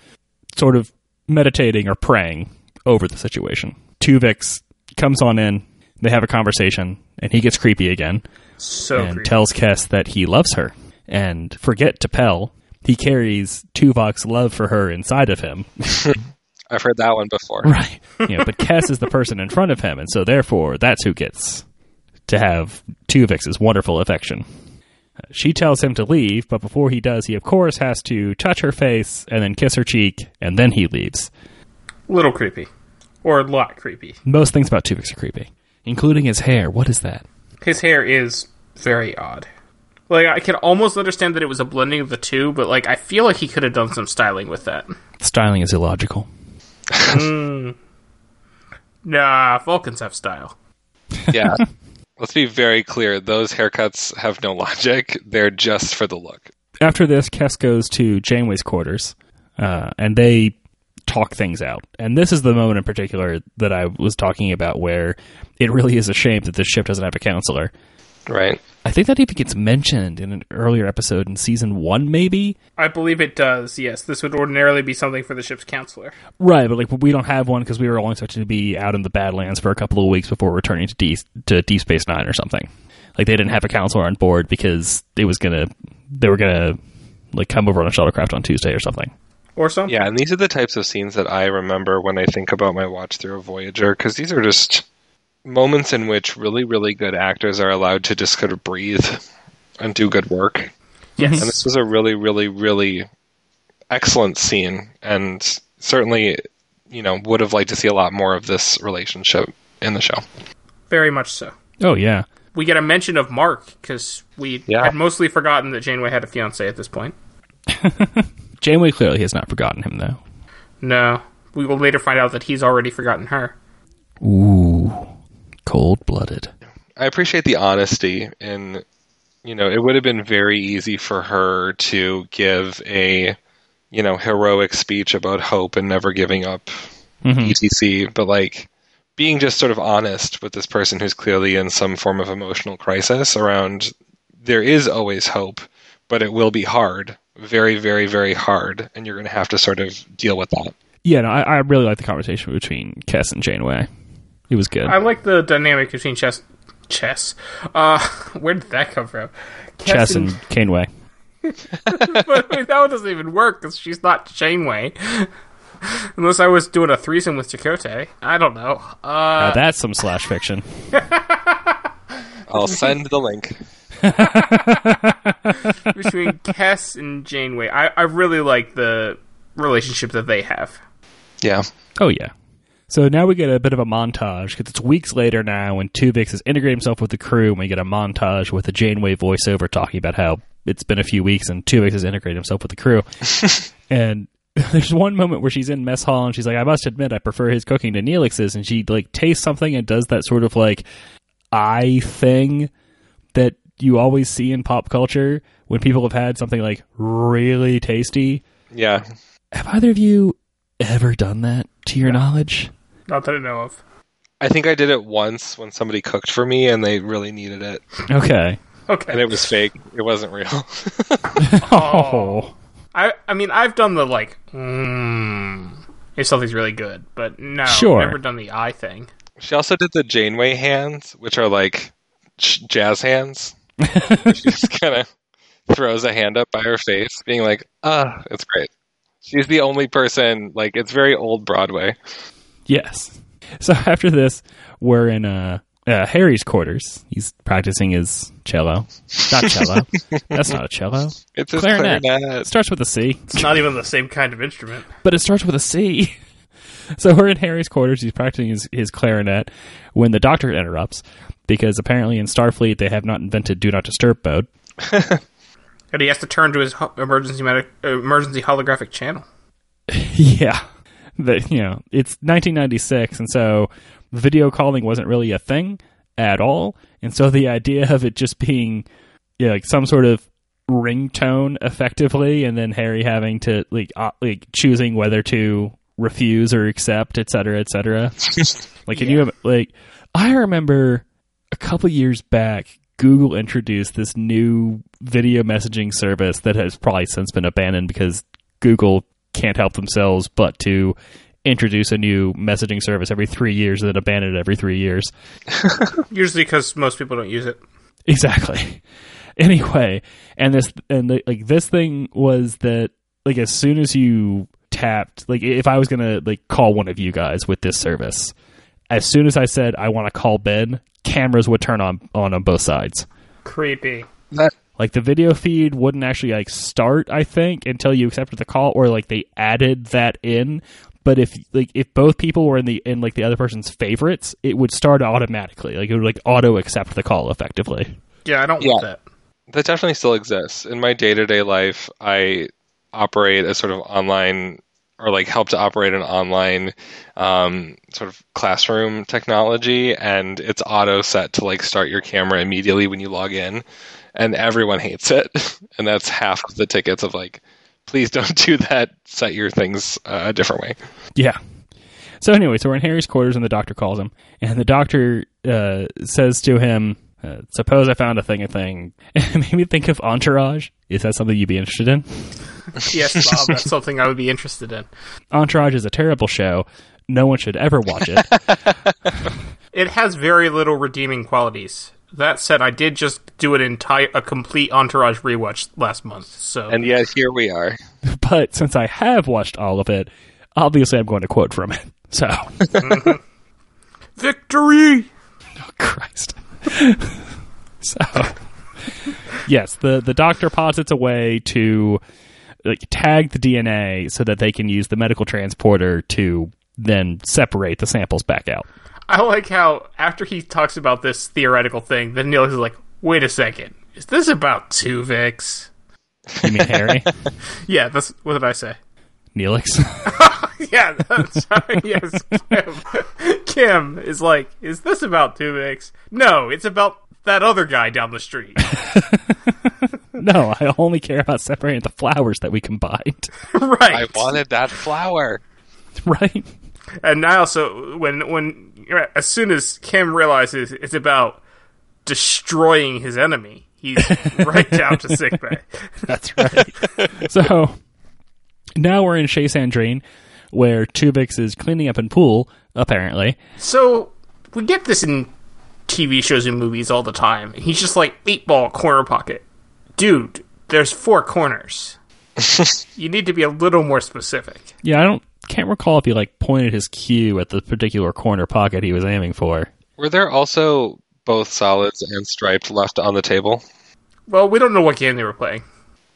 sort of meditating or praying over the situation. Tuvix comes on in. They have a conversation, and he gets creepy again So and creepy. tells Kes that he loves her. And forget T'Pel, he carries Tuvok's love for her inside of him. <laughs> I've heard that one before. <laughs> right. You know, but Kes is the person in front of him, and so therefore that's who gets to have Tuvix's wonderful affection. Uh, She tells him to leave, but before he does, he of course has to touch her face and then kiss her cheek, and then he leaves. little creepy, or a lot creepy. Most things about Tuvix are creepy, including his hair. What is that? His hair is very odd. Like I can almost understand that it was a blending of the two, but like I feel like he could have done some styling with that. Styling is illogical. <laughs> Nah, Vulcans have style. Yeah. <laughs> Let's be very clear. Those haircuts have no logic. They're just for the look. After this, Kes goes to Janeway's quarters, uh, and they talk things out. And this is the moment in particular that I was talking about where it really is a shame that this ship doesn't have a counselor. Right. I think that even gets mentioned in an earlier episode in season one, maybe. I believe it does. Yes, this would ordinarily be something for the ship's counselor. Right, but like we don't have one because we were only expected to be out in the Badlands for a couple of weeks before returning to D to Deep Space Nine or something. Like they didn't have a counselor on board because it was gonna they were gonna like come over on a shuttlecraft on Tuesday or something. Or something. Yeah, and these are the types of scenes that I remember when I think about my watch through of Voyager, because these are just moments in which really, really good actors are allowed to just kind of breathe and do good work. Yes. And this was a really, really, really excellent scene, and certainly, you know, would have liked to see a lot more of this relationship in the show. Very much so. Oh yeah, We get a mention of Mark because we Yeah. had mostly forgotten that Janeway had a fiance at this point. <laughs> Janeway clearly has not forgotten him though. No, we will later find out that he's already forgotten her. Ooh, cold blooded. I appreciate the honesty and you know, it would have been very easy for her to give a you know, heroic speech about hope and never giving up mm-hmm. etc, but like being just sort of honest with this person who's clearly in some form of emotional crisis around there is always hope, but it will be hard very, very, very hard, and you're going to have to sort of deal with that. Yeah, no, I, I really like the conversation between Kes and Janeway. It was good. I like the dynamic between chess. Chess. Uh, <laughs> where did that come from? Chess and Caneway. <laughs> <laughs> but I mean, that one doesn't even work because she's not Janeway. Unless I was doing a threesome with Chakotay. I don't know. Now Uh, that's some slash fiction. I'll send the link. <laughs> between Kes and Janeway, I, I really like the relationship that they have. Yeah. Oh yeah. So now we get a bit of a montage because it's weeks later now when Tuvix has integrated himself with the crew, and we get a montage with a Janeway voiceover talking about how it's been a few weeks and Tuvix has integrated himself with the crew. <laughs> and <laughs> there's one moment where she's in mess hall and she's like, "I must admit, I prefer his cooking to Neelix's," and she like tastes something and does that sort of like eye thing that you always see in pop culture when people have had something like really tasty. Yeah. Have either of you ever done that to your knowledge? Not that I know of. I think I did it once when somebody cooked for me and they really needed it. Okay. Okay. And it was fake. It wasn't real. <laughs> Oh. I I mean I've done the like mm, if something's really good, but no, Sure. never done the eye thing. she also did the Janeway hands, which are like sh- jazz hands. <laughs> she just kind of throws a hand up by her face, being like, ah, it's great. She's the only person, like, it's very old Broadway. Yes. So <laughs> after this, we're in uh, uh, Harry's quarters. He's practicing his cello. Not cello. <laughs> That's not a cello. It's his Clarinet. clarinet. It starts with a C, It's not even the same kind of instrument. but it starts with a C. <laughs> So we're in Harry's quarters. He's practicing his, his clarinet when the doctor interrupts because apparently in Starfleet they have not invented do not disturb mode. <laughs> And he has to turn to his emergency medic, emergency holographic channel. <laughs> Yeah. That you know, it's 1996 and so video calling wasn't really a thing at all. And so the idea of it just being yeah, like some sort of ringtone effectively and then Harry having to like uh, like choosing whether to refuse or accept, et cetera, et cetera. <laughs> like can you have like I remember a couple years back Google introduced this new video messaging service that has probably since been abandoned because Google can't help themselves but to introduce a new messaging service every three years and then abandon it every three years. <laughs> Usually because most people don't use it. Exactly. <laughs> Anyway, and this and the, like this thing was that like as soon as you tapped like if I was gonna like call one of you guys with this service, as soon as I said I want to call Ben, cameras would turn on on on both sides. Creepy. That Like the video feed wouldn't actually like start, I think, until you accepted the call, or like they added that in. But if like if both people were in the in like the other person's favorites, it would start automatically. Like it would like auto accept the call effectively. Yeah, I don't Yeah. want that. that definitely still exists in my day-to-day life i operate a sort of online or like help to operate an online um, sort of classroom technology and it's auto set to like start your camera immediately when you log in and everyone hates it. <laughs> And that's half of the tickets of like please don't <laughs> do that. Set your things uh, a different way. Yeah. So anyway, so we're in Harry's quarters, and the doctor calls him, and the doctor uh, says to him, uh, "Suppose I found a thing, a thing." <laughs> It made me think of Entourage. Is that something you'd be interested in? <laughs> Yes, Bob, that's something I would be interested in. Entourage is a terrible show. No one should ever watch it. <laughs> It has very little redeeming qualities. That said, I did just do an entire, a complete Entourage rewatch last month. So and yes, here we are but since I have watched all of it, obviously I'm going to quote from it. So, victory. Christ. <laughs> so, yes, the the doctor posits a way to like tag the DNA so that they can use the medical transporter to then separate the samples back out. I like how after he talks about this theoretical thing, then Neil is like, "Wait a second, is this about Tuvix?" You mean Harry? <laughs> Yeah, that's what did I say? Neelix? <laughs> <laughs> Yeah, that's yes. Kim. Kim is like, "Is this about Tuvix?" No, it's about that other guy down the street. <laughs> no, I only care about separating the flowers that we combined. right. i wanted that flower right? And now, so when when as soon as Kim realizes it's about destroying his enemy, He's right down to sickbay. That's right. so now we're in Chez Sandrine, where Tuvix is cleaning up in pool, apparently. So we get this in TV shows and movies all the time. He's just like eight ball corner pocket. Dude, there's four corners. <laughs> you need to be a little more specific. Yeah, I don't can't recall if he like pointed his cue at the particular corner pocket he was aiming for. Were there also both solids and striped left on the table? Well, we don't know what game they were playing.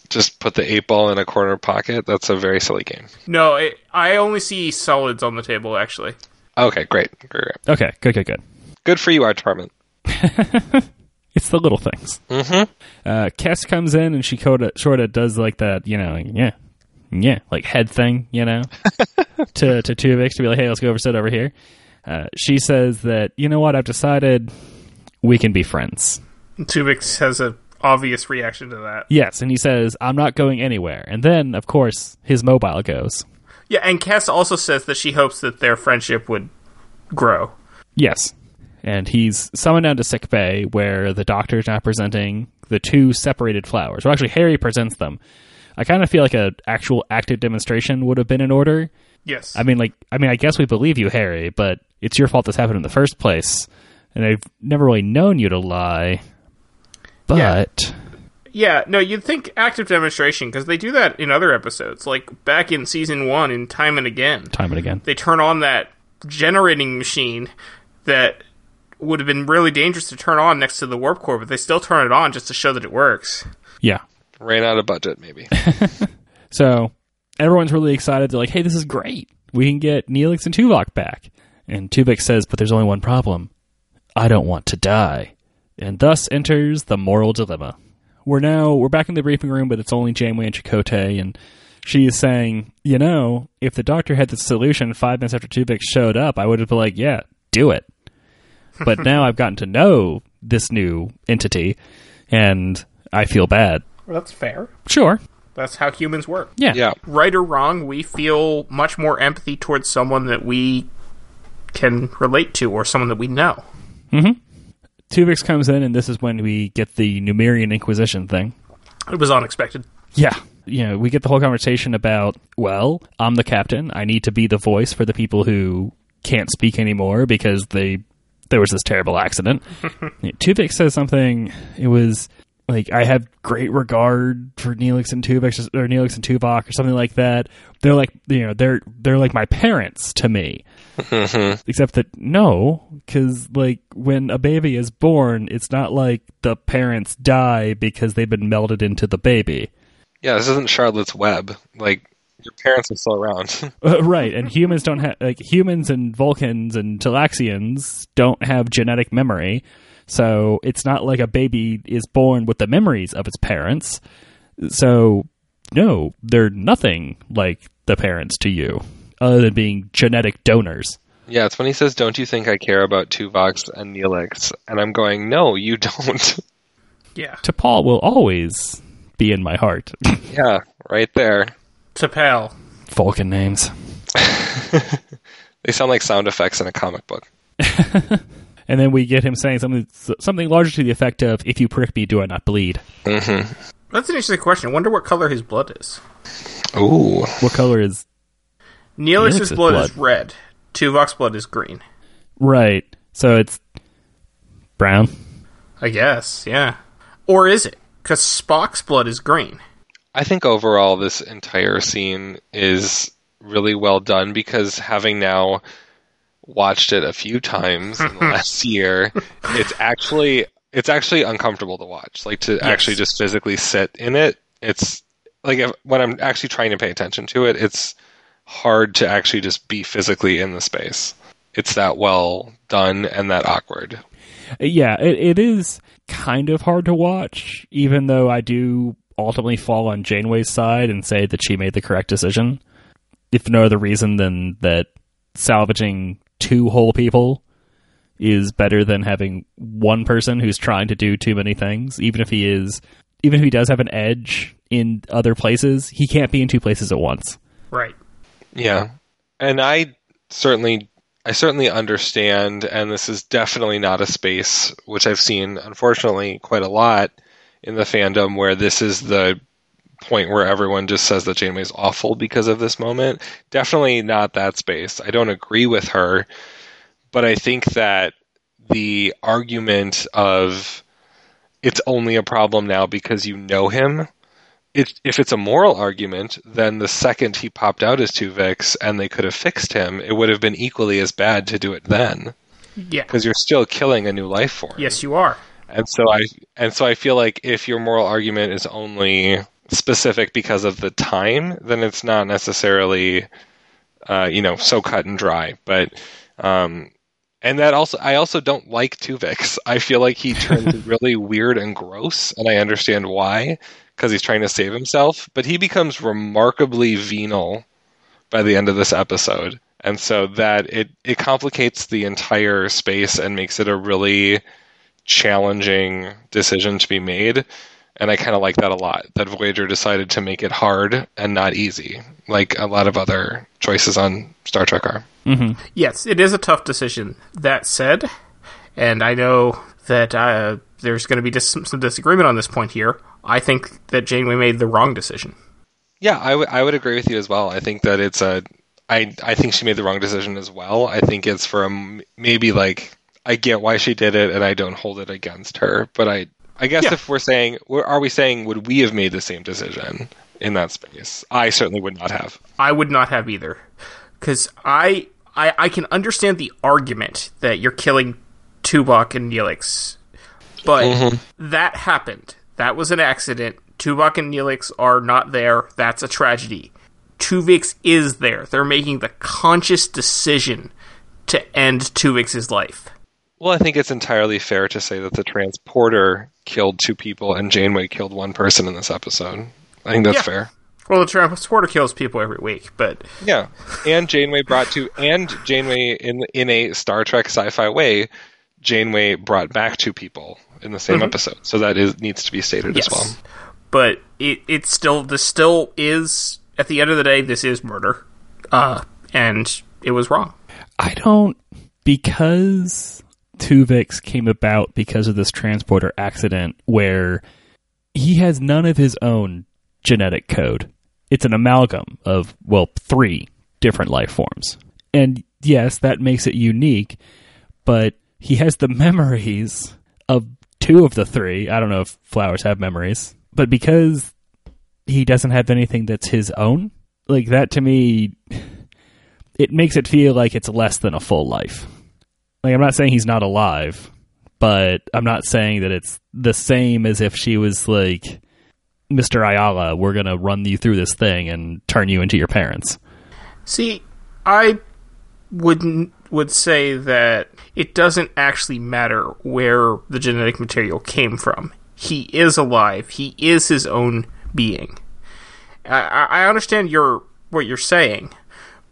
Just put the eight ball in a corner pocket. That's a very silly game. No, it, I only see solids on the table actually. Okay, great. great, great. Okay, good, good, good. Good for you, art department. <laughs> It's the little things. Mm-hmm. Uh, Kes comes in and she sorta sorta does like that, you know, like, yeah, yeah, like head thing, you know, <laughs> to to Tuvix to be like, hey, let's go over sit over here. Uh, she says that you know what, I've decided we can be friends. Tuvix has a obvious reaction to that. Yes, and he says I'm not going anywhere. And then, of course, his mobile goes. Yeah, and Cass also says that she hopes that their friendship would grow. Yes. And he's summoned down to sick bay where the doctor's now presenting the two separated flowers. Well, actually, Harry presents them. I kind of feel like an actual active demonstration would have been in order. Yes. I mean, like, I mean, I guess we believe you, Harry, but it's your fault this happened in the first place, and I've never really known you to lie. But Yeah, no, you'd think active demonstration because they do that in other episodes. Like back in season one, in Time and Again, time and again, they turn on that generating machine that would have been really dangerous to turn on next to the warp core, but they still turn it on just to show that it works. yeah. Ran out of budget, maybe. <laughs> So everyone's really excited. They're like, "Hey, this is great. We can get Neelix and Tuvok back." And Tuvok says, "But there's only one problem. I don't want to die." And thus enters the moral dilemma. We're now we're back in the briefing room, but it's only Janeway and Chakotay, and she is saying, "You know, if the Doctor had the solution five minutes after Tuvok showed up, I would have been like, yeah, do it." <laughs> But now I've gotten to know this new entity, and I feel bad. Well, that's fair. Sure, That's how humans work. yeah, Yeah. Right or wrong, we feel much more empathy towards someone that we can relate to or someone that we know. Mm-hmm. Tuvix comes in, and this is when we get the Numerian Inquisition thing. It was unexpected. Yeah. You know, we get the whole conversation about, well, I'm the captain. I need to be the voice for the people who can't speak anymore because they there was this terrible accident. <laughs> Tuvix says something. It was like I have great regard for Neelix and Tuvix or Neelix and Tuvok or something like that. They're like you know they're they're like my parents to me. Except that no, because like when a baby is born, it's not like the parents die because they've been melded into the baby. Yeah, this isn't Charlotte's Web. Like, your parents are still around. <laughs> Uh, right, and humans don't have like humans and Vulcans and Talaxians don't have genetic memory, so it's not like a baby is born with the memories of its parents. So no, they're nothing like the parents to you, other than being genetic donors. yeah, it's when he says, Don't you think I care about Tuvox and Neelix? And I'm going, No, you don't. Yeah. T'Pol will always be in my heart. <laughs> yeah, right there. T'Pel. Vulcan names. <laughs> They sound like sound effects in a comic book. <laughs> And then we get him saying something something larger to the effect of, "If you prick me, do I not bleed?" Mm-hmm. That's an interesting question. I wonder what color his blood is. Ooh. What color is Neelix's Neelix's blood, blood. is red. Tuvok's blood is green. right? So it's brown. I guess, yeah. Or is it? Because Spock's blood is green. I think overall this entire scene is really well done because having now watched it a few times in the <laughs> last year, it's actually it's actually uncomfortable to watch. Like to actually just physically sit in it. It's like if, when I'm actually trying to pay attention to it, it's hard to actually just be physically in the space. It's that well done and that awkward. Yeah, it, it is kind of hard to watch, even though I do ultimately fall on Janeway's side and say that she made the correct decision. If no other reason than that salvaging two whole people is better than having one person who's trying to do too many things, even if he is even if he does have an edge in other places, he can't be in two places at once. Right. Yeah. And I certainly I certainly understand and this is definitely not a space which I've seen unfortunately quite a lot in the fandom where this is the point where everyone just says that Janeway's awful because of this moment. Definitely not that space. I don't agree with her, but I think that the argument of it's only a problem now because you know him. It, if it's a moral argument, then the second he popped out as Tuvix and they could have fixed him, it would have been equally as bad to do it then Yeah. because you're still killing a new life form. Yes, you are. And so I and so I feel like if your moral argument is only specific because of the time, then it's not necessarily uh, you know so cut and dry. But um, and that also I also don't like Tuvix. I feel like he turns <laughs> really weird and gross, and I understand why because he's trying to save himself. But he becomes remarkably venal by the end of this episode. And so that it, it complicates the entire space and makes it a really challenging decision to be made. And I kind of like that a lot. That Voyager decided to make it hard and not easy, like a lot of other choices on Star Trek are. Yes, it is a tough decision. That said, and I know that uh, there's going to be dis- some disagreement on this point here. I think that Janeway made the wrong decision. Yeah, I would I would agree with you as well. I think that it's a I I think she made the wrong decision as well. I think it's from maybe like I get why she did it and I don't hold it against her, but I I guess Yeah. if we're saying we're- we saying would we have made the same decision in that space? I certainly would not have. I would not have either, because I, I I can understand the argument that you're killing Tuvok and Neelix, but mm-hmm. that happened. That was an accident. Tuvok and Neelix are not there. That's a tragedy. Tuvix is there. They're making the conscious decision to end Tuvix's life. Well, I think it's entirely fair to say that the transporter killed two people and Janeway killed one person in this episode. I think that's Yeah. fair. Well, the transporter kills people every week, but Yeah, and Janeway brought two, and Janeway in in a Star Trek sci-fi way, Janeway brought back two people in the same episode. So that is needs to be stated yes. as well. But it it still this still is at the end of the day this is murder, uh, and it was wrong. I don't because Tuvix came about because of this transporter accident where he has none of his own genetic code. It's an amalgam of well, three different life forms. And yes, that makes it unique, but he has the <laughs> memories of two of the three. I don't know if flowers have memories, but because he doesn't have anything that's his own, like that to me it makes it feel like it's less than a full life. Like I'm not saying he's not alive, but I'm not saying that it's the same as if she was like Mr. Ayala, we're going to run you through this thing and turn you into your parents. See, I wouldn't would say that it doesn't actually matter where the genetic material came from. He is alive. He is his own being. I, I I understand your what you're saying,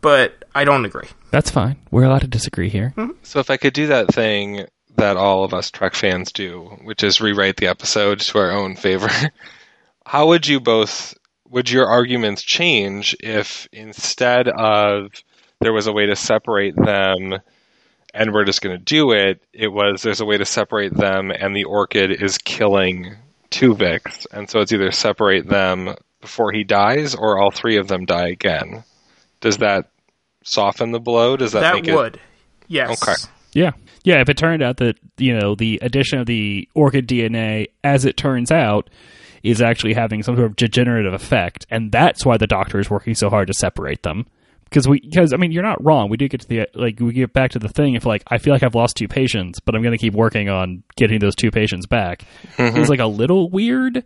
but I don't agree. That's fine. We're allowed to disagree here. Mm-hmm. So if I could do that thing that all of us Trek fans do, which is rewrite the episode to our own favor, <laughs> how would you both would your arguments change if instead of there was a way to separate them and we're just going to do it, it was there's a way to separate them and the orchid is killing Tuvix, and so it's either separate them before he dies or all three of them die again. Does that soften the blow? Does that, That make it would, yes. Okay. Yeah. Yeah, if it turned out that, you know, the addition of the orchid DNA, as it turns out, is actually having some sort of degenerative effect, and that's why the doctor is working so hard to separate them. Because we, because I mean, you're not wrong. We do get to the like, we get back to the thing. If like, I feel like I've lost two patients, but I'm going to keep working on getting those two patients back. It's like a little weird.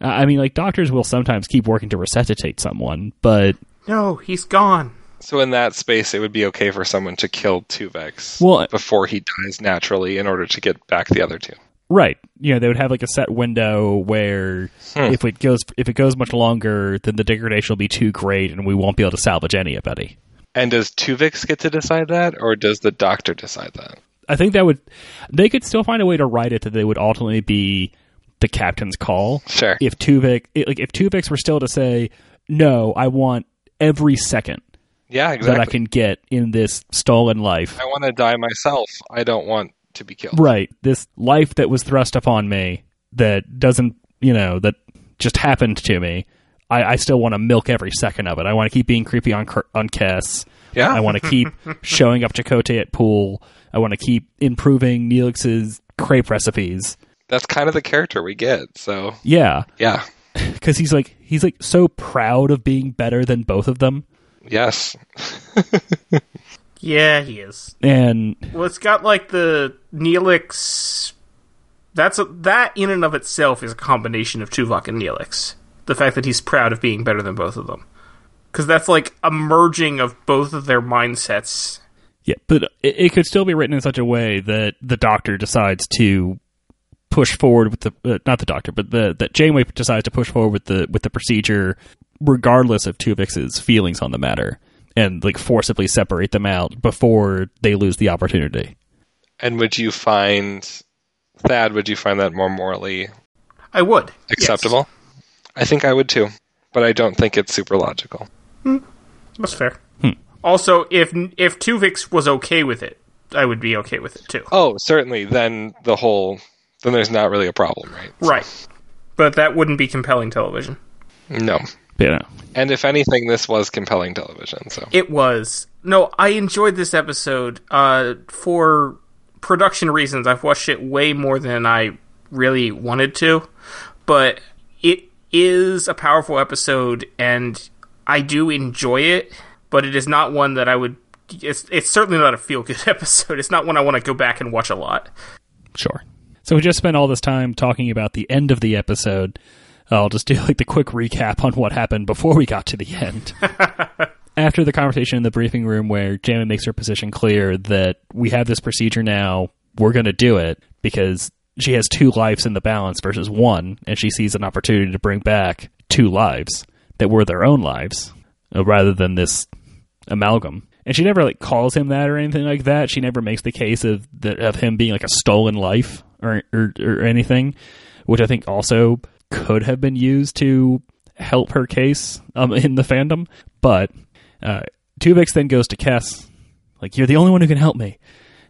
Uh, I mean, like doctors will sometimes keep working to resuscitate someone, but No, he's gone. So in that space, it would be okay for someone to kill Tuvix Well- before he dies naturally in order to get back the other two. Right. You know, they would have like a set window where hmm. if it goes if it goes much longer, then the degradation will be too great and we won't be able to salvage anybody. And does Tuvix get to decide that, or does the doctor decide that? I think that would they could still find a way to write it that they would ultimately be the captain's call. Sure. If Tuvix like if Tuvix were still to say, "No, I want every second Yeah, that. I can get in this stolen life." I want to die myself. I don't want to be killed. Right. This life that was thrust upon me that doesn't you know, that just happened to me, I, I still want to milk every second of it. I want to keep being creepy on on Kes. Yeah. I want to keep <laughs> showing up Chakotay at pool. I want to keep improving Neelix's crepe recipes. That's kind of the character we get. So Yeah, yeah, <laughs> because he's like he's like so proud of being better than both of them, yes, <laughs> Yeah, he is. and Well, it's got like the Neelix. That's a, that in and of itself is a combination of Tuvok and Neelix. The fact that he's proud of being better than both of them, because that's like a merging of both of their mindsets. yeah, but it, it could still be written in such a way that the Doctor decides to push forward with the uh, not the Doctor, but the that Janeway decides to push forward with the with the procedure, regardless of Tuvix's feelings on the matter, and like forcibly separate them out before they lose the opportunity. and would you find Thad? Would you find that more morally I would yes. acceptable? I think I would too, but I don't think it's super logical. Hmm, that's fair. Hmm. Also, if if Tuvix was okay with it, I would be okay with it too. Oh, certainly. Then the whole then there's not really a problem, right? Right. But that wouldn't be compelling television. No. You know, And if anything, this was compelling television. So It was. No, I enjoyed this episode. Uh, for production reasons, I've watched it way more than I really wanted to. But it is a powerful episode, and I do enjoy it. But it is not one that I would. It's it's certainly not a feel good <laughs> episode. It's not one I want to go back and watch a lot. Sure. So we just spent all this time talking about the end of the episode. I'll just do like the quick recap on what happened before we got to the end. <laughs> After the conversation in the briefing room where Jamie makes her position clear that we have this procedure now, we're going to do it because she has two lives in the balance versus one, and she sees an opportunity to bring back two lives that were their own lives uh, rather than this amalgam. And she never like calls him that or anything like that. She never makes the case of the, of him being like a stolen life or, or or anything, which I think also could have been used to help her case um, in the fandom. But uh, Tuvix then goes to Kes, like you're the only one who can help me,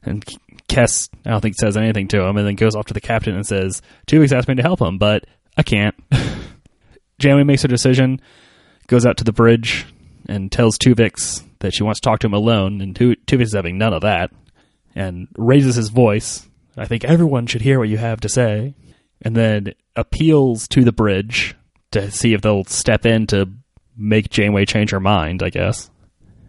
and Kes I don't think says anything to him, and then goes off to the captain and says Tuvix asked me to help him, but I can't. <laughs> Janeway makes a decision, goes out to the bridge, and tells Tuvix that she wants to talk to him alone, and Tu- Tuvix is having none of that, and raises his voice. I think everyone should hear what you have to say, and then appeals to the bridge to see if they'll step in to make Janeway change her mind, I guess.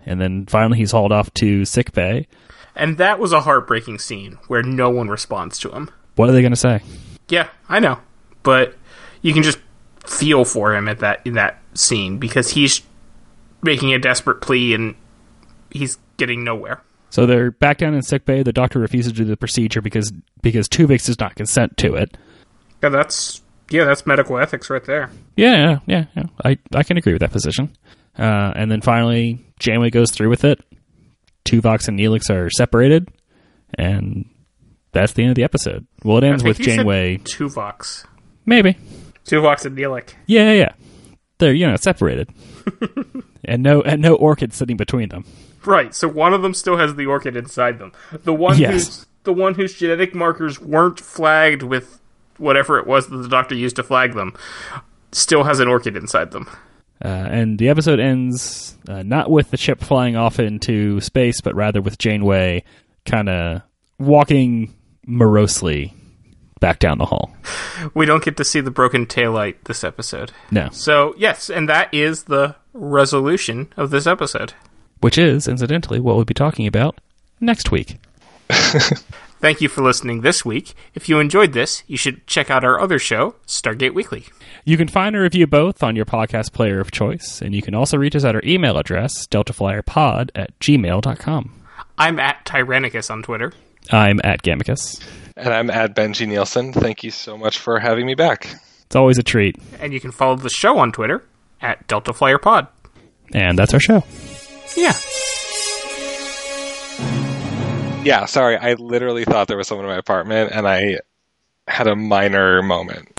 And then finally he's hauled off to sick bay. And that was a heartbreaking scene where no one responds to him. What are they going to say? Yeah, I know, but you can just feel for him at that in that scene because he's making a desperate plea and he's getting nowhere. So they're back down in sick bay. The doctor refuses to do the procedure because because Tuvix does not consent to it. Yeah, that's yeah, that's medical ethics right there. Yeah, yeah, yeah. I, I can agree with that position. Uh, and then finally, Janeway goes through with it. Tuvok and Neelix are separated, and that's the end of the episode. Well, it ends with Janeway. two Vox, Maybe. two Vox and Neelix. Yeah, yeah, yeah. They're you know separated, <laughs> and no and no orchid sitting between them. Right. So one of them still has the orchid inside them. The one Yes. who's the one whose genetic markers weren't flagged with whatever it was that the doctor used to flag them still has an orchid inside them. Uh, and the episode ends uh, not with the ship flying off into space, but rather with Janeway kind of walking morosely back down the hall. We don't get to see the broken taillight this episode. No, So, yes, and that is the resolution of this episode. which is incidentally what we'll be talking about next week. <laughs> Thank you for listening this week. If you enjoyed this, you should check out our other show, Stargate Weekly. You can find and review both on your podcast player of choice, and you can also reach us at our email address, deltaflyerpod at gmail.com. I'm at Tyrannicus on Twitter. I'm at Gamicus. And I'm at Benji Nielsen. Thank you so much for having me back. It's always a treat. And you can follow the show on Twitter at Delta Flyer Pod. And that's our show. Yeah. Yeah, sorry. I literally thought there was someone in my apartment and I had a minor moment.